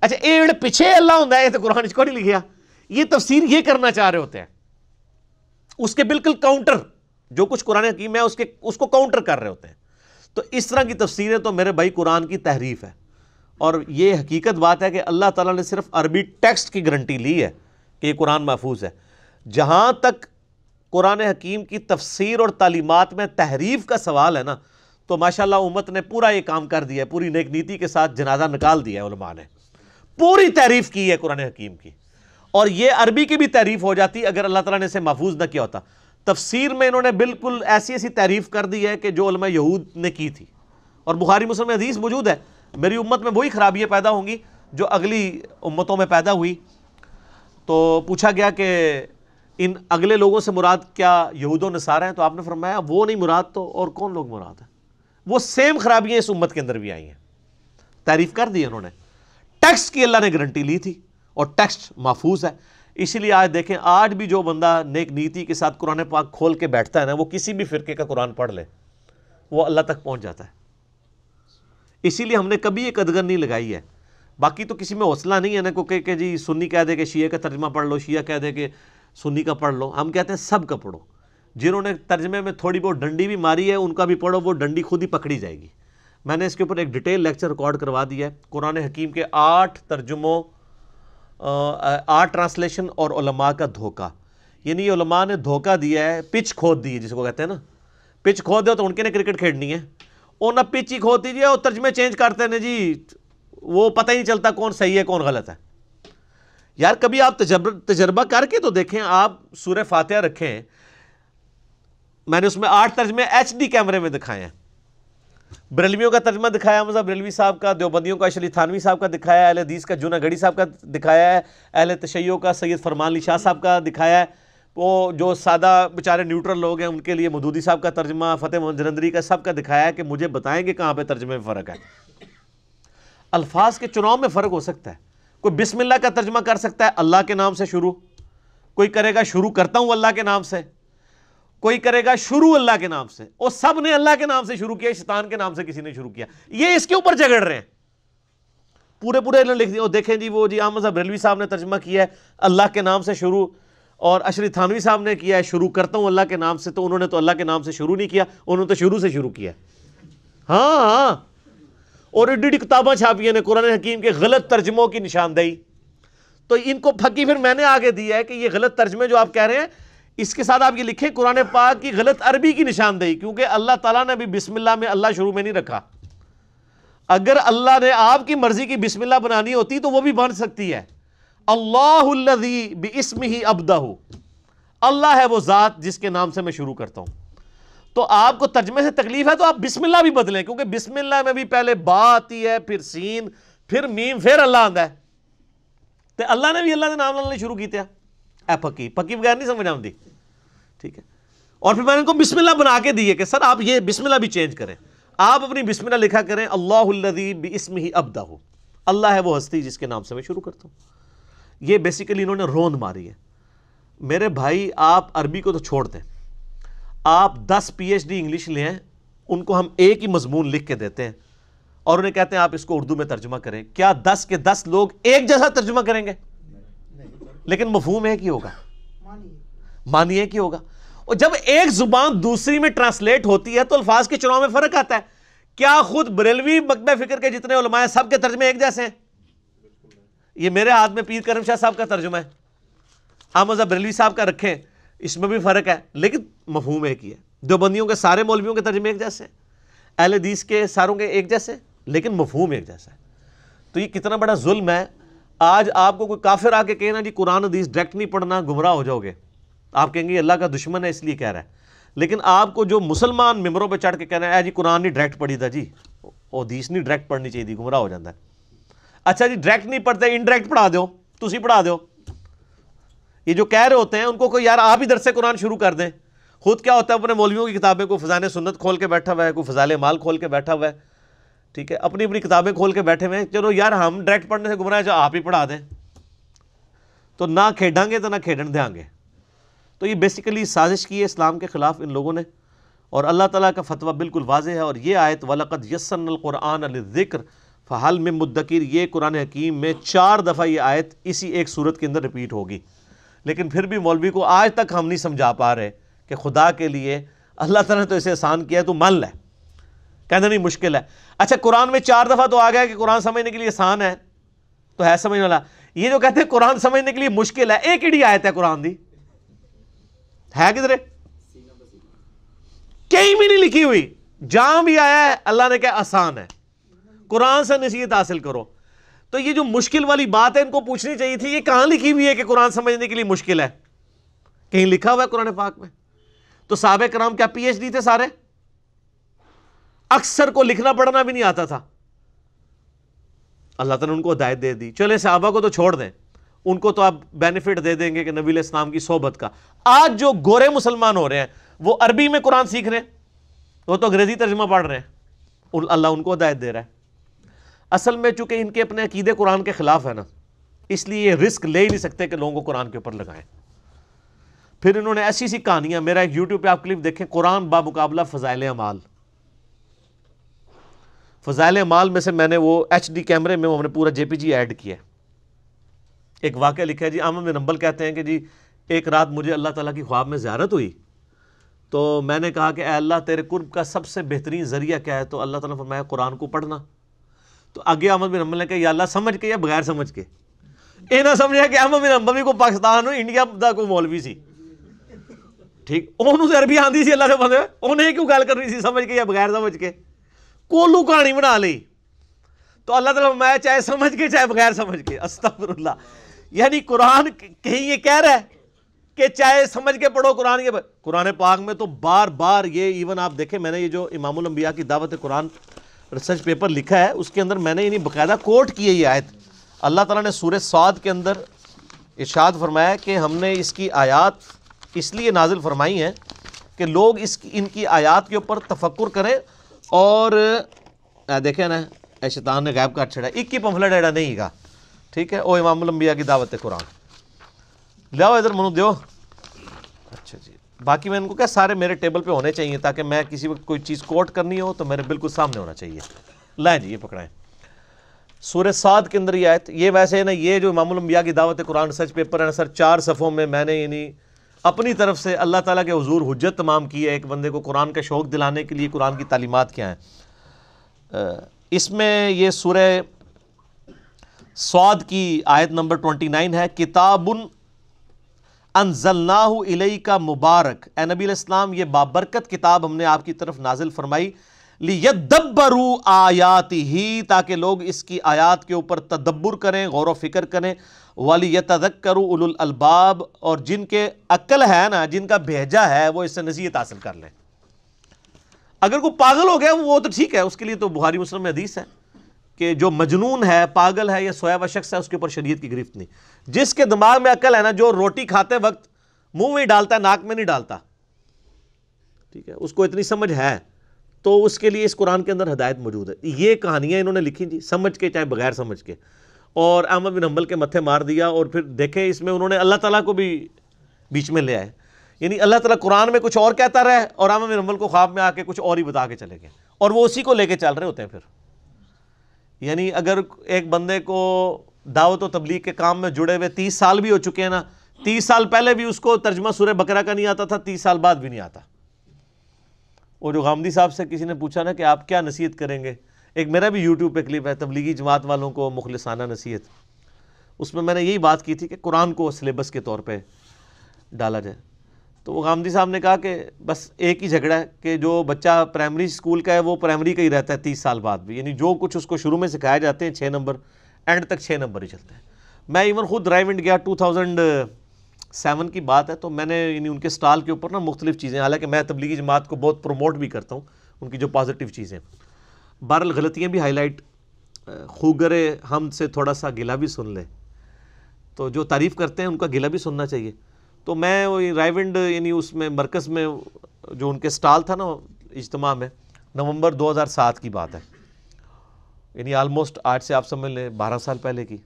اچھا ایڑ پیچھے اللہ ہوتا ہے، یہ تو قرآن کو نہیں لکھیا۔ یہ تفسیر یہ کرنا چاہ رہے ہوتے ہیں۔ اس کے بالکل کاؤنٹر جو کچھ قرآن حکیم ہے، اس کے، اس کو کاؤنٹر کر رہے ہوتے ہیں۔ تو اس طرح کی تفسیریں تو میرے بھائی قرآن کی تحریف ہے۔ اور یہ حقیقت بات ہے کہ اللہ تعالیٰ نے صرف عربی ٹیکسٹ کی گارنٹی لی ہے۔ کہ یہ قرآن محفوظ ہے۔ جہاں تک قرآن حکیم کی تفسیر اور تعلیمات میں تحریف کا سوال ہے نا، تو ماشاءاللہ امت نے پورا یہ کام کر دیا ہے، پوری نیک نیتی کے ساتھ جنازہ نکال دیا ہے علماء نے۔ پوری تعریف کی ہے قرآن حکیم کی۔ اور یہ عربی کی بھی تعریف ہو جاتی اگر اللہ تعالیٰ نے اسے محفوظ نہ کیا ہوتا۔ تفسیر میں انہوں نے بالکل ایسی ایسی تعریف کر دی ہے کہ جو علماء یہود نے کی تھی۔ اور بخاری مسلم حدیث موجود ہے، میری امت میں وہی خرابیاں پیدا ہوں گی جو اگلی امتوں میں پیدا ہوئی۔ تو پوچھا گیا کہ ان اگلے لوگوں سے مراد کیا یہود و نصارہ ہیں؟ تو آپ نے فرمایا وہ نہیں مراد تو اور کون لوگ مراد ہیں؟ وہ سیم خرابیاں اس امت کے اندر بھی آئی ہیں۔ تعریف کر دی انہوں نے۔ ٹیکس کی اللہ نے گارنٹی لی تھی اور ٹیکسٹ محفوظ ہے۔ اسی لیے آج دیکھیں، آج بھی جو بندہ نیک نیتی کے ساتھ قرآن پاک کھول کے بیٹھتا ہے نا، وہ کسی بھی فرقے کا قرآن پڑھ لے، وہ اللہ تک پہنچ جاتا ہے۔ اسی لیے ہم نے کبھی ایک ادگر نہیں لگائی ہے۔ باقی تو کسی میں حوصلہ نہیں ہے نا کو کہ جی سنی کہہ دے کہ شیعہ کا ترجمہ پڑھ لو، شیعہ کہہ دے کہ سنی کا پڑھ لو۔ ہم کہتے ہیں سب کا پڑھو۔ جنہوں نے ترجمے میں تھوڑی بہت ڈنڈی بھی ماری ہے، ان کا بھی پڑھو، وہ ڈنڈی خود ہی پکڑی جائے گی۔ میں نے اس کے اوپر ایک ڈیٹیل لیکچر ریکارڈ کروا دیا ہے۔ قرآن حکیم کے آٹھ ترجموں آٹھ ٹرانسلیشن اور علماء کا دھوکہ۔ یعنی یہ علماء نے دھوکہ دیا ہے، پچ کھود دی ہے جس کو کہتے ہیں نا۔ پچ کھود دو تو ان کے نے کرکٹ کھیلنی ہے۔ اور نہ پچ ہی کھود دیجیے اور ترجمے چینج کرتے ہیں۔ جی وہ پتہ ہی نہیں چلتا کون صحیح ہے، کون غلط ہے۔ یار، کبھی آپ تجربہ کر کے تو دیکھیں، آپ سورہ فاتحہ رکھیں۔ میں نے اس میں آٹھ ترجمے ایچ ڈی کیمرے میں دکھائے ہیں۔ بریلویوں کا ترجمہ دکھایا مذہب بریلوی صاحب کا، دیوبندیوں کا اشلی تھانوی صاحب کا دکھایا ہے، اہل حدیث کا جونا گڑی صاحب کا دکھایا ہے، اہل تشیعوں کا، سید فرمان علی شاہ صاحب کا دکھایا ہے۔ وہ جو سادہ بیچارے نیوٹرل لوگ ہیں، ان کے لیے مدودی صاحب کا ترجمہ، فتح محمد کا، سب کا دکھایا ہے کہ مجھے بتائیں گے کہاں پہ ترجمے میں فرق ہے۔ الفاظ کے چناؤ میں فرق ہو سکتا ہے۔ کوئی بسم اللہ کا ترجمہ کر سکتا ہے اللہ کے نام سے شروع۔ کوئی کرے گا شروع کرتا ہوں اللہ کے نام سے۔ کوئی کرے گا شروع اللہ کے نام سے۔ اور سب نے اللہ کے نام سے شروع کیا، شیطان کے نام سے کسی نے شروع کیا۔ یہ اس کے اوپر جگڑ رہے ہیں۔ پورے پورے لکھ دیا دیکھیں جی وہ جی احمد صاحب ریلوی صاحب نے ترجمہ کیا ہے، اللہ کے نام سے شروع۔ اور اشری تھانوی صاحب نے کیا ہے، شروع کرتا ہوں اللہ کے نام سے۔ تو انہوں نے تو اللہ کے نام سے شروع نہیں کیا، انہوں نے تو شروع سے شروع کیا۔ ہاں ہاں۔ اور ایڈی ایڈی کتابیں چھاپی نے قرآن حکیم کے غلط ترجموں کی نشاندہی۔ تو ان کو پھکی پھر میں نے آگے دیا ہے کہ یہ غلط ترجمے جو آپ کہہ رہے ہیں، اس کے ساتھ آپ یہ لکھیں قرآن پاک کی غلط عربی کی نشاندہی، کیونکہ اللہ تعالیٰ نے بھی بسم اللہ میں اللہ شروع میں نہیں رکھا۔ اگر اللہ نے آپ کی مرضی کی بسم اللہ بنانی ہوتی تو وہ بھی بن سکتی ہے۔ اللہ الذی بسم ہی ابدہ اللہ ہے وہ ذات جس کے نام سے میں شروع کرتا ہوں۔ تو آپ کو ترجمے سے تکلیف ہے تو آپ بسم اللہ بھی بدلیں، کیونکہ بسم اللہ میں بھی پہلے با آتی ہے، پھر سین، پھر میم، پھر اللہ آتا ہے۔ تو اللہ نے بھی اللہ کے نام لینا شروع کیتے اے پکی پکی بغیر نہیں سمجھ آتی ٹھیک ہے۔ اور پھر میں نے ان کو بسم اللہ بنا کے دیے کہ سر آپ یہ بسم اللہ بھی چینج کریں۔ آپ اپنی بسم اللہ لکھا کریں، اللہ الذی بسم ہی ابدہ ہو اللہ ہے وہ ہستی جس کے نام سے میں شروع کرتا ہوں۔ یہ بیسیکلی انہوں نے روند ماری ہے۔ میرے بھائی، آپ عربی کو تو چھوڑ دیں۔ آپ دس پی ایچ ڈی انگلش لیں، ان کو ہم ایک ہی مضمون لکھ کے دیتے ہیں اور انہیں کہتے ہیں آپ اس کو اردو میں ترجمہ کریں۔ کیا دس کے دس لوگ ایک جیسا ترجمہ کریں گے؟ لیکن مفہوم ایک ہی ہوگا۔ مانی ایک ہی ہوگا۔ اور جب ایک زبان دوسری میں ٹرانسلیٹ ہوتی ہے تو الفاظ کے چناؤ میں فرق آتا ہے۔ کیا خود بریلوی مکبہ فکر کے جتنے علماء ہیں سب کے ترجمے ایک جیسے ہیں؟ یہ میرے ہاتھ میں پیر کرم شاہ صاحب کا ترجمہ ہے۔ احمد بریلوی صاحب کا رکھیں۔ اس میں بھی فرق ہے، لیکن مفہوم ایک ہی ہے۔ دو بندیوں کے سارے مولویوں کے ترجمے ایک جیسے اہل حدیث کے ساروں کے ایک جیسے لیکن مفہوم ایک جیسا ہے۔ تو یہ کتنا بڑا ظلم ہے۔ آج آپ کو کوئی کافر آ کے کہنا جی قرآن حدیث ڈائریکٹ نہیں پڑھنا، گمراہ ہو جاؤ گے۔ آپ کہیں گے اللہ کا دشمن ہے، اس لیے کہہ رہا ہے۔ لیکن آپ کو جو مسلمان ممبروں پہ چڑھ کے کہنا ہے جی قرآن نہیں ڈائریکٹ پڑھی تھا جی وہ حدیث نہیں ڈائریکٹ پڑھنی چاہیے، گمراہ ہو جاتا ہے۔ اچھا جی ڈائریکٹ نہیں پڑھتے، انڈائریکٹ پڑھا دو تھی پڑھا دو یہ جو کہہ رہے ہوتے ہیں، ان کو کوئی یار آپ ہی درس قرآن شروع کر دیں۔ خود کیا ہوتا ہے، اپنے مولویوں کی کتابیں کو فضان سنت کھول کے بیٹھا ہوا ہے، کوئی فضال مال کھول کے بیٹھا ہوا ہے۔ ٹھیک ہے، اپنی اپنی کتابیں کھول کے بیٹھے ہوئے ہیں۔ چلو یار، ہم ڈائریکٹ پڑھنے سے گمراہ جو آپ ہی پڑھا دیں۔ تو نہ کھیڈیں گے تو نہ کھیڈن دیں گے۔ تو یہ بیسیکلی سازش کی ہے اسلام کے خلاف ان لوگوں نے۔ اور اللہ تعالیٰ کا فتویٰ بالکل واضح ہے۔ اور یہ آیت، ولقد یسن القرآن الذکر فحل میں مدکر یہ قرآن حکیم میں چار دفعہ یہ آیت اسی ایک صورت کے اندر رپیٹ ہوگی۔ لیکن پھر بھی مولوی کو آج تک ہم نہیں سمجھا پا رہے کہ خدا کے لیے اللہ تعالیٰ نے تو اسے آسان کیا ہے، تو من لے۔ کہنا نہیں مشکل ہے۔ اچھا قرآن میں چار دفعہ تو آ گیا کہ قرآن سمجھنے کے لیے آسان ہے۔ تو ہے سمجھنے والا۔ یہ جو کہتے ہیں قرآن سمجھنے کے لیے مشکل ہے، ایک ایڈی آیت ہے قرآن دی۔ ہے کدھر؟ کہیں بھی نہیں لکھی ہوئی۔ جہاں بھی آیا ہے، اللہ نے کہا آسان ہے۔ قرآن سے نصیحت حاصل کرو۔ تو یہ جو مشکل والی بات ہے، ان کو پوچھنی چاہیے تھی، یہ کہاں لکھی ہوئی ہے کہ قرآن سمجھنے کے لیے مشکل ہے؟ کہیں لکھا ہوا ہے قرآن پاک میں؟ تو صحابہ کرام کیا پی ایچ ڈی تھے سارے؟ اکثر کو لکھنا پڑھنا بھی نہیں آتا تھا۔ اللہ تعالیٰ نے ان کو ہدایت دے دی۔ چلے صحابہ کو تو چھوڑ دیں۔ ان کو تو آپ بینیفٹ دے دیں گے کہ نبی علیہ السلام کی صحبت کا۔ آج جو گورے مسلمان ہو رہے ہیں، وہ عربی میں قرآن سیکھ رہے ہیں۔ وہ تو انگریزی ترجمہ پڑھ رہے ہیں۔ اللہ ان کو ہدایت دے رہا ہے۔ اصل میں چونکہ ان کے اپنے عقیدے قرآن کے خلاف ہے نا، اس لیے یہ رسک لے ہی نہیں سکتے کہ لوگوں کو قرآن کے اوپر لگائیں۔ پھر انہوں نے ایسی سی کہانیاں، میرا ایک یوٹیوب پہ آپ کلپ دیکھیں، قرآن با مقابلہ فضائل اعمال۔ فضائل اعمال میں سے میں نے وہ ایچ ڈی کیمرے میں ہم نے پورا جے پی جی ایڈ کیا ایک واقعہ لکھا ہے جی احمد بن نمبل کہتے ہیں کہ جی ایک رات مجھے اللہ تعالیٰ کی خواب میں زیارت ہوئی۔ تو میں نے کہا کہ اے اللہ تیرے قرب کا سب سے بہترین ذریعہ کیا ہے؟ تو اللہ تعالیٰ فرمایا قرآن کو پڑھنا۔ تو آگے احمد بن نمبل نے کہا، یا اللہ سمجھ کے یا بغیر سمجھ کے؟ یہ نہ سمجھا کہ احمد بن نمبل کو پاکستان ہو، انڈیا دا کو مولوی سی۔ ٹھیک؟ انہوں سے عربی آندھی سی اللہ سے بندے انہیں کیوں گل کر رہی سی سمجھ کے یا بغیر سمجھ کے؟ کولو کہانی بنا لی۔ تو اللہ تعالیٰ میں چاہے سمجھ کے، چاہے بغیر سمجھ کے۔ استغفر اللہ یعنی قرآن کہیں یہ کہہ رہا ہے کہ چاہے سمجھ کے پڑھو قرآن کے قرآن پاک میں تو بار بار یہ ایون آپ دیکھیں، میں نے یہ جو امام الانبیاء کی دعوت قرآن ریسرچ پیپر لکھا ہے، اس کے اندر میں نے یعنی باقاعدہ کوٹ کی ہے یہ آیت۔ اللہ تعالیٰ نے سورہ سعد کے اندر ارشاد فرمایا کہ ہم نے اس کی آیات اس لیے نازل فرمائی ہیں کہ لوگ اس کی، ان کی آیات کے اوپر تفکر کریں اور دیکھیں نا شیطان نے غائب کر چھڑا۔ ایک کی پمفلٹ ایڈا نہیں گا۔ ٹھیک ہے؟ او امام الانبیاء کی دعوت قرآن۔ لیاؤ ادھر منو دیو۔ باقی میں ان کو کیا سارے میرے ٹیبل پہ ہونے چاہیے تاکہ میں کسی وقت کوئی چیز کوٹ کرنی ہو تو میرے بالکل سامنے ہونا چاہیے۔ لائیں جی یہ پکڑائیں۔ سورہ سعد کے اندر یہ آیت، یہ ویسے ہے نا، یہ جو امام الانبیاء کی دعوت قرآن سچ پیپر ہے نا سر، چار صفوں میں میں نے یعنی اپنی طرف سے اللہ تعالیٰ کے حضور حجت تمام کی ہے۔ ایک بندے کو قرآن کا شوق دلانے کے لیے قرآن کی تعلیمات کیا ہیں۔ اس میں یہ سورہ سعود کی آیت نمبر 29 ہے، کتاب انزلناہ الی کا مبارک۔ اے نبی علیہ السلام، یہ بابرکت کتاب ہم نے آپ کی طرف نازل فرمائی۔ لیدبرو آیات ہی تاکہ لوگ اس کی آیات کے اوپر تدبر کریں، غور و فکر کریں۔ والی اولو الالباب، اور جن کے عقل ہے نا، جن کا بھیجا ہے، وہ اس سے نصیحت حاصل کر لیں۔ اگر کوئی پاگل ہو گیا، وہ تو ٹھیک ہے، اس کے لیے تو بہاری مسلم میں حدیث ہے۔ کہ جو مجنون ہے، پاگل ہے یا سویا و شخص ہے، اس کے اوپر شریعت کی گرفت نہیں۔ جس کے دماغ میں عقل ہے نا، جو روٹی کھاتے وقت منہ میں ڈالتا ہے، ناک میں نہیں ڈالتا۔ ٹھیک ہے؟ اس کو اتنی سمجھ ہے۔ تو اس کے لیے اس قرآن کے اندر ہدایت موجود ہے۔ یہ کہانیاں انہوں نے لکھی جی سمجھ کے چاہے بغیر سمجھ کے۔ اور احمد بن حنبل کے متھے مار دیا اور پھر دیکھیں اس میں انہوں نے اللہ تعالیٰ کو بھی بیچ میں لے آئے۔ یعنی اللہ تعالیٰ قرآن میں کچھ اور کہتا رہے اور احمد بن حنبل کو خواب میں آ کے کچھ اور ہی بتا کے چلے گئے۔ اور وہ اسی کو لے کے چل رہے ہوتے ہیں پھر۔ یعنی اگر ایک بندے کو دعوت و تبلیغ کے کام میں جڑے ہوئے تیس سال بھی ہو چکے ہیں نا، تیس سال پہلے بھی اس کو ترجمہ سورہ بکرا کا نہیں آتا تھا، تیس سال بعد بھی نہیں آتا۔ اور جو غامدی صاحب سے کسی نے پوچھا نا کہ آپ کیا نصیحت کریں گے، ایک میرا بھی یوٹیوب پہ کلپ ہے، تبلیغی جماعت والوں کو مخلصانہ نصیحت۔ اس میں میں نے یہی بات کی تھی کہ قرآن کو سلیبس کے طور پہ ڈالا جائے۔ تو وہ غامدی صاحب نے کہا کہ بس ایک ہی جھگڑا ہے کہ جو بچہ پرائمری اسکول کا ہے، وہ پرائمری کا ہی رہتا ہے تیس سال بعد بھی۔ یعنی جو کچھ اس کو شروع میں سکھائے جاتے ہیں، چھ نمبر اینڈ تک چھ نمبر ہی چلتے ہیں۔ میں ایون خود ڈرائیو انڈ گیا ٹو تھاؤزنڈ سیون کی بات ہے، تو میں نے یعنی ان کے سٹال کے اوپر نا مختلف چیزیں، حالانکہ میں تبلیغی جماعت کو بہت پروموٹ بھی کرتا ہوں، ان کی جو پازیٹیو چیزیں بہرحال غلطیاں بھی ہائی لائٹ خوگر ہم سے تھوڑا سا گلا بھی سن لیں تو جو تعریف کرتے ہیں، ان کا گلا بھی سننا چاہیے۔ تو میں وہ رائیونڈ یعنی اس میں، مرکز میں جو ان کے سٹال تھا نا، اجتماع میں، نومبر دو ہزار سات کی بات ہے۔ یعنی آلموسٹ آج سے آپ سمجھ لیں، بارہ سال پہلے کی،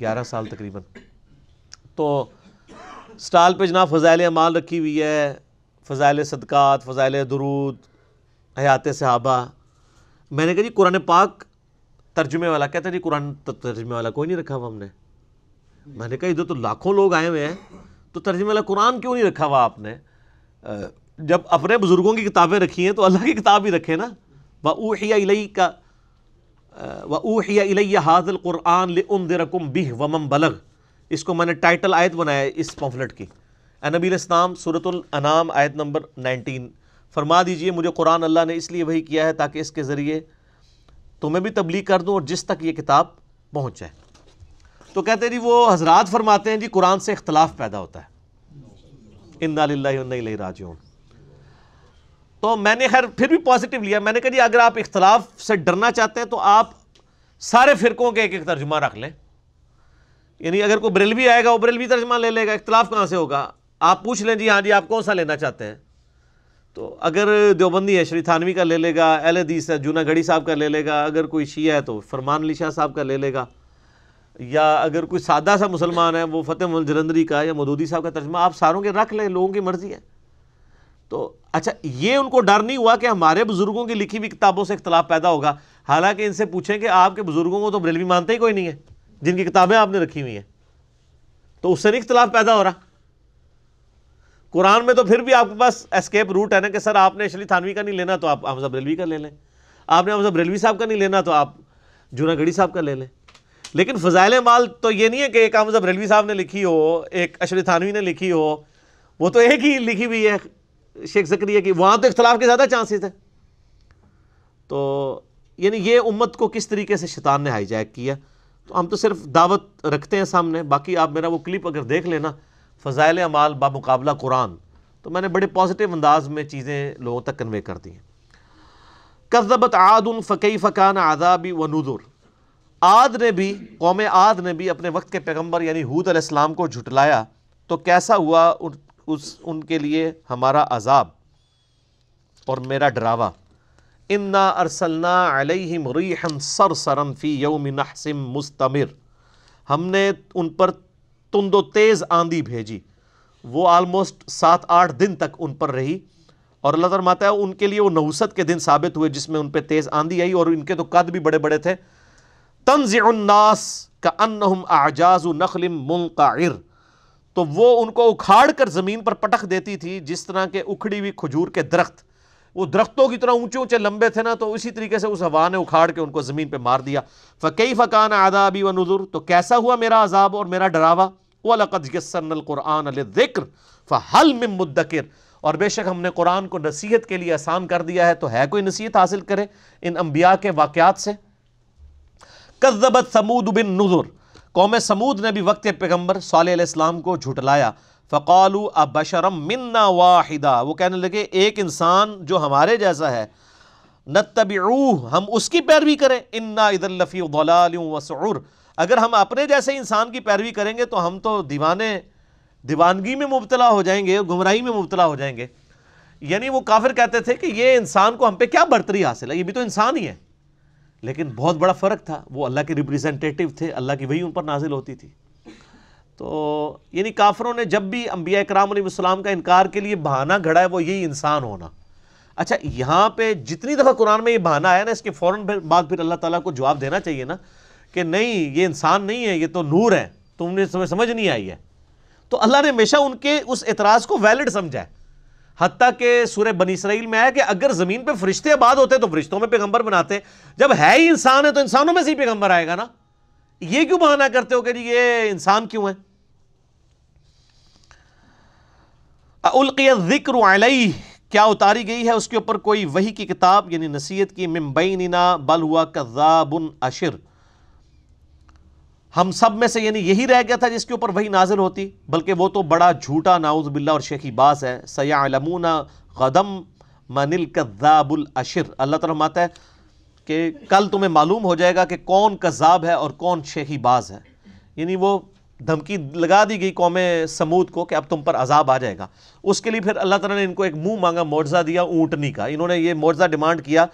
گیارہ سال تقریباً۔ تو سٹال پہ جناب فضائل اعمال رکھی ہوئی ہے، فضائل صدقات، فضائل درود، حیات صحابہ۔ میں نے کہا جی قرآن پاک ترجمے والا کہتا جی قرآن ترجمے والا کوئی نہیں رکھا ہوا ہم نے۔ میں نے کہا ادھر تو لاکھوں لوگ آئے ہوئے ہیں۔ تو ترجمہ قرآن کیوں نہیں رکھا ہوا آپ نے؟ جب اپنے بزرگوں کی کتابیں رکھی ہیں تو اللہ کی کتاب ہی رکھے نا؟ وَأُوحِيَ إِلَيْكَ وَأُوحِيَ إِلَيَّ هَذَا الْقُرْآنِ لِأُنذِرَكُمْ بِهِ وَمَنْ بَلَغْ۔ اس کو میں نے ٹائٹل آیت بنایا ہے اس پمفلٹ کی۔ اے نبی الاسلام سورة الانام آیت نمبر 19 فرما دیجیے، مجھے قرآن اللہ نے اس لیے وہی کیا ہے تاکہ اس کے ذریعے تمہیں بھی تبلیغ کر دوں اور جس تک یہ کتاب پہنچ جائے۔ تو کہتے ہیں جی وہ حضرات فرماتے ہیں جی قرآن سے اختلاف پیدا ہوتا ہے۔ ان راجعون۔ تو میں نے خیر پھر بھی پازیٹیو لیا۔ میں نے کہا جی اگر آپ اختلاف سے ڈرنا چاہتے ہیں تو آپ سارے فرقوں کے ایک ایک ترجمہ رکھ لیں۔ یعنی اگر کوئی بریلوی آئے گا، وہ بریلوی ترجمہ لے لے گا، اختلاف کہاں سے ہوگا؟ آپ پوچھ لیں جی ہاں جی آپ کون سا لینا چاہتے ہیں؟ تو اگر دیوبندی ہے، شری تھانوی کا لے لے گا، اہل حدیث ہے جونا گڑی صاحب کا لے لے گا۔ اگر کوئی شیعہ ہے تو فرمان علی شاہ صاحب کا لے لے گا۔ یا اگر کوئی سادہ سا مسلمان ہے، وہ فتح جلندری کا یا مدودی صاحب کا ترجمہ، آپ ساروں کے رکھ لیں، لوگوں کی مرضی ہے۔ تو اچھا یہ ان کو ڈر نہیں ہوا کہ ہمارے بزرگوں کی لکھی ہوئی کتابوں سے اختلاف پیدا ہوگا؟ حالانکہ ان سے پوچھیں کہ آپ کے بزرگوں کو تو بریلوی مانتے ہی کوئی نہیں ہے، جن کی کتابیں آپ نے رکھی ہوئی ہیں۔ تو اس سے نہیں اختلاف پیدا ہو رہا۔ قرآن میں تو پھر بھی آپ کے پاس اسکیپ روٹ ہے نا کہ سر آپ نے اشلی تھانوی کا نہیں لینا تو آپ حمزہ بریلوی کا لے لیں۔ آپ نے حمزہ بریلوی صاحب کا نہیں لینا تو آپ جونا گڑی صاحب کا لے لیں۔ لیکن فضائل مال تو یہ نہیں ہے کہ ایک حمزہ بریلوی صاحب نے لکھی ہو، ایک اشلی تھانوی نے لکھی ہو، وہ تو ایک ہی لکھی ہوئی ہے شیخ زکریہ کی، وہاں تو اختلاف کے زیادہ چانسز ہیں۔ تو یعنی یہ امت کو کس طریقے سے شیطان نے ہائی جیک کیا؟ تو ہم تو صرف دعوت رکھتے ہیں سامنے، باقی آپ میرا وہ کلپ اگر دیکھ لینا، فضائل اعمال بامقابلہ قرآن، تو میں نے بڑے پازیٹیو انداز میں چیزیں لوگوں تک کنوے کر دی ہیں۔ کذبت عاد فقی فقان عذابی و نذر عاد نے بھی، قوم عاد نے بھی اپنے وقت کے پیغمبر یعنی حود علیہ السلام کو جھٹلایا۔ تو کیسا ہوا اس، ان کے لیے ہمارا عذاب؟ اور میرا ڈراوا۔ انا ارسلنا علیہم ریحا سرسرا فی یوم نحسم مستمر۔ ہم نے ان پر تند و تیز آندھی بھیجی۔ وہ آلموسٹ سات آٹھ دن تک ان پر رہی۔ اور اللہ تعالیٰ ماتا ہے، ان کے لیے وہ نوست کے دن ثابت ہوئے جس میں ان پہ تیز آندھی آئی اور ان کے تو قد بھی بڑے بڑے تھے۔ تنزع الناس کا انہم اعجاز نخل منقعر۔ تو وہ ان کو اکھاڑ کر زمین پر پٹخ دیتی تھی، جس طرح کے اکھڑی ہوئی کھجور کے درخت۔ وہ درختوں کی طرح اونچے اونچے لمبے تھے نا، تو اسی طریقے سے اس ہوا نے اکھاڑ کے ان کو زمین پہ مار دیا۔ فقی فقان عذابی و نظر تو کیسا ہوا میرا عذاب اور میرا ڈراوا؟ وَلَقَدْ يَسَّرْنَا الْقُرْآنَ لِلذِّكْرِ فَحَلْ مِن مُدَّكِرْ۔ اور بے شک ہم نے قرآن کو نصیحت کے لیے آسان کر دیا ہے، تو ہے کوئی نصیحت حاصل کرے ان انبیاء کے واقعات سے؟ کذبت سمود بن نظر قوم سمود نے بھی وقت پیغمبر صالح علیہ السلام کو جھٹلایا۔ فقالو ابشرم منا واحدہ وہ کہنے لگے، ایک انسان جو ہمارے جیسا ہے نتبعوہ ہم اس کی پیروی کریں۔ انا اذا لفی ضلال وسعور اگر ہم اپنے جیسے انسان کی پیروی کریں گے، تو ہم تو دیوانے، دیوانگی میں مبتلا ہو جائیں گے، گمراہی میں مبتلا ہو جائیں گے۔ یعنی وہ کافر کہتے تھے کہ یہ انسان کو ہم پہ کیا برتری حاصل ہے؟ یہ بھی تو انسان ہی ہے۔ لیکن بہت بڑا فرق تھا۔ وہ اللہ کے ریپریزنٹیٹیو تھے، اللہ کی وہی ان پر نازل ہوتی تھی۔ تو یعنی کافروں نے جب بھی انبیاء اکرام علیہ السلام کا انکار کے لیے بہانہ گھڑا ہے، وہ یہی انسان ہونا۔ اچھا یہاں پہ جتنی دفعہ قرآن میں یہ بہانہ آیا نا، اس کے فوراً بعد پھر اللہ تعالیٰ کو جواب دینا چاہیے نا کہ نہیں، یہ انسان نہیں ہے، یہ تو نور ہے، تم نے سمجھ نہیں آئی ہے۔ تو اللہ نے ہمیشہ ان کے اس اعتراض کو ویلڈ سمجھا ہے۔ حتیٰ کہ سورہ بنی اسرائیل میں آیا کہ اگر زمین پہ فرشتے آباد ہوتے تو فرشتوں میں پیغمبر بناتے۔ جب ہے ہی انسان ہے تو انسانوں میں سے ہی پیغمبر آئے گا نا۔ یہ کیوں بہانہ کرتے ہو کہ جی یہ انسان کیوں ہے القی ذکر علیہ کیا اتاری گئی ہے؟ اس کے اوپر کوئی وہی کی کتاب یعنی نصیحت کی ممبیننا بل ہوا کذاب اشر ہم سب میں سے یعنی یہی رہ گیا تھا جس کے اوپر وہی نازل ہوتی، بلکہ وہ تو بڑا جھوٹا ناؤز باللہ، اور شیخی باس ہے سیعلمون غدم من الکذاب الاشر اللہ تعالیٰ ماتا ہے کہ کل تمہیں معلوم ہو جائے گا کہ کون کذاب ہے اور کون شیخی باز ہے۔ یعنی وہ دھمکی لگا دی گئی قوم سمود کو کہ اب تم پر عذاب آ جائے گا۔ اس کے لیے پھر اللہ تعالیٰ نے ان کو ایک منہ مانگا، معجزہ دیا اونٹنی کا۔ انہوں نے یہ معجزہ ڈیمانڈ کیا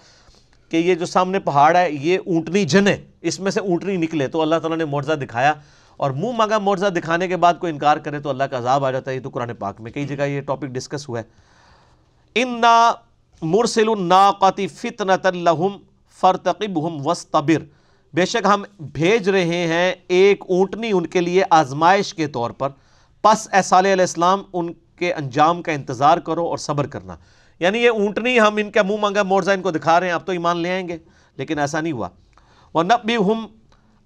کہ یہ جو سامنے پہاڑ ہے، یہ اونٹنی جنے اس میں سے اونٹنی نکلے تو اللہ تعالیٰ نے معجزہ دکھایا۔ اور منہ مانگا معجزہ دکھانے کے بعد کوئی انکار کرے تو اللہ کا عذاب آ جاتا ہے۔ یہ تو قرآن پاک میں کئی جگہ یہ ٹاپک ڈسکس ہوا ہے۔ ان نا مرسل الناقتی فتنۃ الحم فرتقبہم وسطبر بے شک ہم بھیج رہے ہیں ایک اونٹنی ان کے لیے آزمائش کے طور پر۔ پس اے صالح علیہ السلام ان کے انجام کا انتظار کرو اور صبر کرنا۔ یعنی یہ اونٹنی ہم ان کا منہ مانگا مورزہ ان کو دکھا رہے ہیں، اب تو ایمان لے آئیں گے۔ لیکن ایسا نہیں ہوا۔ وہ نبی ہم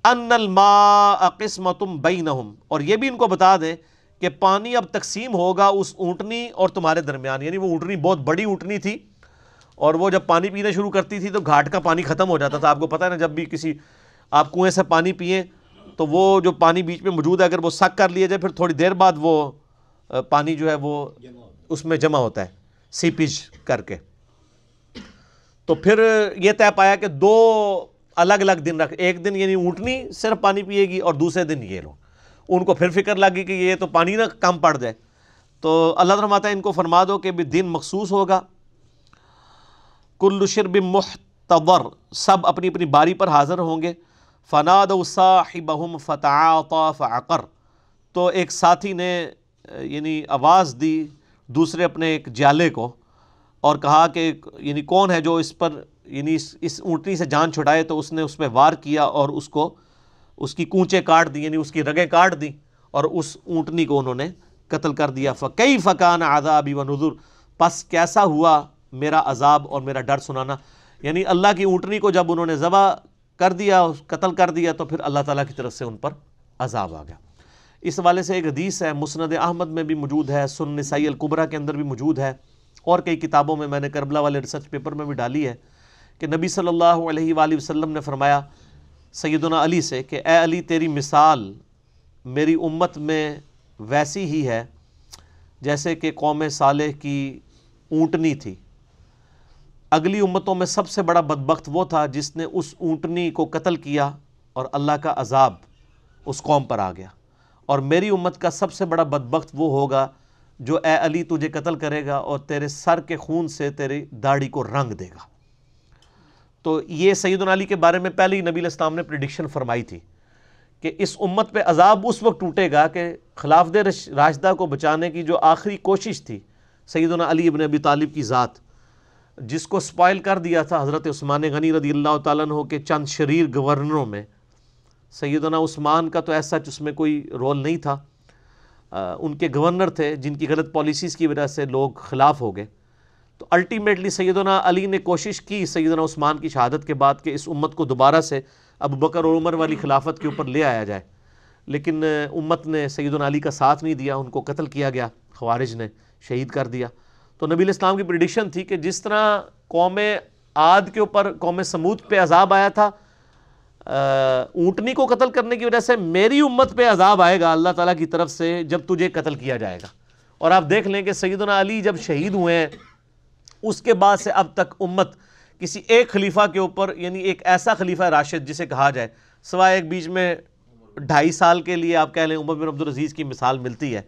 ان الما قسمتم بینہم اور یہ بھی ان کو بتا دیں کہ پانی اب تقسیم ہوگا اس اونٹنی اور تمہارے درمیان۔ یعنی وہ اونٹنی بہت بڑی اونٹنی تھی اور وہ جب پانی پینا شروع کرتی تھی تو گھاٹ کا پانی ختم ہو جاتا تھا۔ آپ کو پتہ ہے نا، جب بھی کسی آپ کنویں سے پانی پئیں تو وہ جو پانی بیچ میں موجود ہے، اگر وہ سک کر لیا جائے، پھر تھوڑی دیر بعد وہ پانی جو ہے وہ اس میں جمع ہوتا ہے۔ سیپیج کر کے تو پھر یہ طے پایا کہ دو الگ الگ دن رکھ، ایک دن یعنی اونٹنی صرف پانی پیے گی اور دوسرے دن یہ لوگ ان کو پھر فکر لگی کہ یہ تو پانی نہ کم پڑ جائے۔ تو اللہ فرماتا ہے، ان کو فرما دو کہ بھی دن مخصوص ہوگا۔ کل شرب محتور سب اپنی اپنی باری پر حاضر ہوں گے۔ فناد صاحبہم فتعاطا فعقر۔ تو ایک ساتھی نے یعنی آواز دی دوسرے اپنے ایک جالے کو اور کہا کہ یعنی کون ہے جو اس پر یعنی اس اس اونٹنی سے جان چھڑائے تو اس نے اس پہ وار کیا اور اس کو اس کی کونچے کاٹ دی یعنی اس کی رگیں کاٹ دی اور اس اونٹنی کو انہوں نے قتل کر دیا۔ فقی فقان عذابی و نظر پس کیسا ہوا میرا عذاب اور میرا ڈر سنانا؟ یعنی اللہ کی اونٹنی کو جب انہوں نے ذبح کر دیا، قتل کر دیا تو پھر اللہ تعالیٰ کی طرف سے ان پر عذاب آ گیا۔ اس حوالے سے ایک حدیث ہے، مسند احمد میں بھی موجود ہے سن نسائی القبرہ کے اندر بھی موجود ہے۔ اور کئی کتابوں میں میں نے کربلا والے ریسرچ پیپر میں بھی ڈالی ہے کہ نبی صلی اللہ علیہ وآلہ وسلم نے فرمایا، سیدنا علی سے کہ، اے علی، تیری مثال میری امت میں ویسی ہی ہے، جیسے کہ قوم صالح کی اونٹنی تھی۔ اگلی امتوں میں سب سے بڑا بدبخت وہ تھا جس نے اس اونٹنی کو قتل کیا اور اللہ کا عذاب اس قوم پر آ گیا۔ اور میری امت کا سب سے بڑا بدبخت وہ ہوگا جو اے علی تجھے قتل کرے گا اور تیرے سر کے خون سے تیری داڑھی کو رنگ دے گا۔ تو یہ سید علی کے بارے میں پہلے ہی نبی الاسلام نے پریڈکشن فرمائی تھی کہ اس امت پہ عذاب اس وقت ٹوٹے گا کہ خلاف دے راشدہ کو بچانے کی جو آخری کوشش تھی سیدنا علی ابن ابی طالب کی ذات، جس کو سپائل کر دیا تھا حضرت عثمان غنی رضی اللہ تعالیٰ عنہ کے چند شریر گورنروں میں سیدنا عثمان کا تو ایسا اس میں کوئی رول نہیں تھا۔ ان کے گورنر تھے جن کی غلط پالیسیز کی وجہ سے لوگ خلاف ہو گئے۔ تو الٹیمیٹلی سیدنا علی نے کوشش کی سیدنا عثمان کی شہادت کے بعد کہ اس امت کو دوبارہ سے ابو بکر اور عمر والی خلافت کے اوپر لے آیا جائے۔ لیکن امت نے سیدنا علی کا ساتھ نہیں دیا، ان کو قتل کیا گیا، خوارج نے شہید کر دیا۔ تو نبی الاسلام کی پریڈکشن تھی کہ جس طرح قوم عاد کے اوپر قوم سمود پہ عذاب آیا تھا اونٹنی کو قتل کرنے کی وجہ سے میری امت پہ عذاب آئے گا، اللہ تعالیٰ کی طرف سے جب تجھے قتل کیا جائے گا۔ اور آپ دیکھ لیں کہ سیدنا علی جب شہید ہوئے ہیں، اس کے بعد سے اب تک امت کسی ایک خلیفہ کے اوپر یعنی ایک ایسا خلیفہ راشد جسے کہا جائے، سوائے ایک بیچ میں ڈھائی سال کے لیے آپ کہہ لیں عمر بن عبدالعزیز کی مثال ملتی ہے،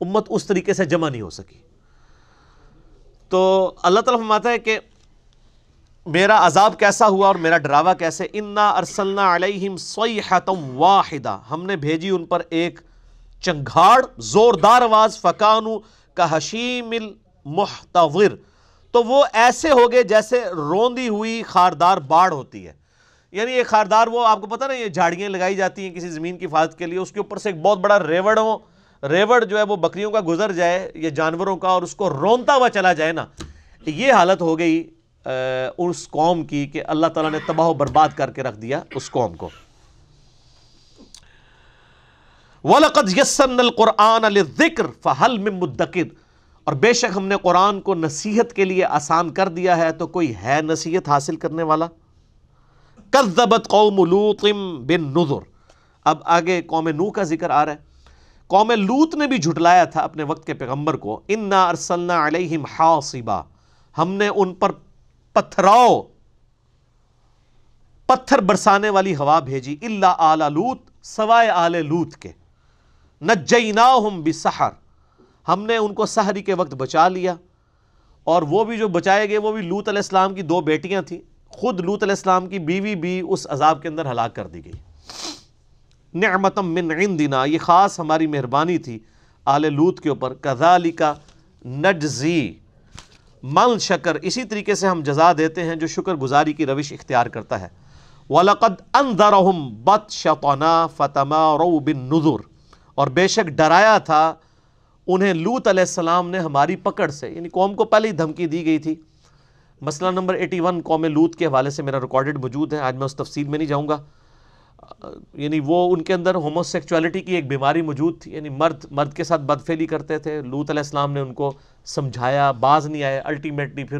امت اس طریقے سے جمع نہیں ہو سکی۔ تو اللہ تعالیٰ فرماتا ہے کہ میرا عذاب کیسا ہوا اور میرا ڈراوا کیسے؟ انا ارسلنا علیہم صیحتم واحدہ ہم نے بھیجی ان پر ایک چنگھاڑ، زوردار آواز فکانو کا حشیم المحتور تو وہ ایسے ہو گئے جیسے روندی ہوئی خاردار باڑ ہوتی ہے۔ یعنی ایک خاردار وہ، آپ کو پتہ نا یہ جھاڑیاں لگائی جاتی ہیں کسی زمین کی حفاظت کے لیے۔ اس کے اوپر سے ایک بہت بڑا ریوڑ ہو ریوڑ جو ہے وہ بکریوں کا گزر جائے یہ جانوروں کا، اور اس کو رونتا ہوا چلا جائے نا۔ یہ حالت ہو گئی۔ اس قوم کی کہ اللہ تعالیٰ نے تباہ و برباد کر کے رکھ دیا اس قوم کو۔ وَلَقَدْ يَسَّنَّ الْقُرْآنَ لِلذِّكْرِ فَحَلْ مِن مُدَّكِرِ۔ اور بے شک ہم نے قرآن کو نصیحت کے لیے آسان کر دیا ہے تو کوئی ہے نصیحت حاصل کرنے والا؟ کذبت قوم لوط بن نظر اب آگے قوم نو کا ذکر آ رہا ہے۔ قوم لوت نے بھی جھٹلایا تھا اپنے وقت کے پیغمبر کو۔ انا ارسلنا علیہم حاصبا۔ ہم نے ان پر پتھراؤ، پتھر برسانے والی ہوا بھیجی اللہ آل لوت سوائے آل لوت کے۔ نجیناہم بسحر۔ ہم نے ان کو سحری کے وقت بچا لیا۔ اور وہ بھی جو بچائے گئے، وہ بھی لوت علیہ السلام کی دو بیٹیاں تھیں۔ خود لوت علیہ السلام کی بیوی بھی اس عذاب کے اندر ہلاک کر دی گئی۔ نعمتم من عندنا، یہ خاص ہماری مہربانی تھی آل لوت کے اوپر۔ کذالک نجزی۔ مل شکر اسی طریقے سے ہم جزا دیتے ہیں جو شکر گزاری کی روش اختیار کرتا ہے۔ وَلَقَدْ أَنذَرَهُمْ بَطْشَطَنَا فَتَمَارَوْ بِالنُّذُرِ۔ اور بے شک ڈرایا تھا انہیں لوت علیہ السلام نے ہماری پکڑ سے۔ یعنی قوم کو پہلے ہی دھمکی دی گئی تھی۔ مسئلہ نمبر ایٹی ون قوم لوت کے حوالے سے میرا ریکارڈڈ موجود ہے۔ آج میں اس تفصیل میں نہیں جاؤں گا۔ یعنی وہ ان کے اندر ہومو سیکچولیٹی کی ایک بیماری موجود تھی یعنی مرد مرد کے ساتھ بدفیلی کرتے تھے۔ لوت علیہ السلام نے ان کو سمجھایا، باز نہیں آئے۔ الٹیمیٹلی پھر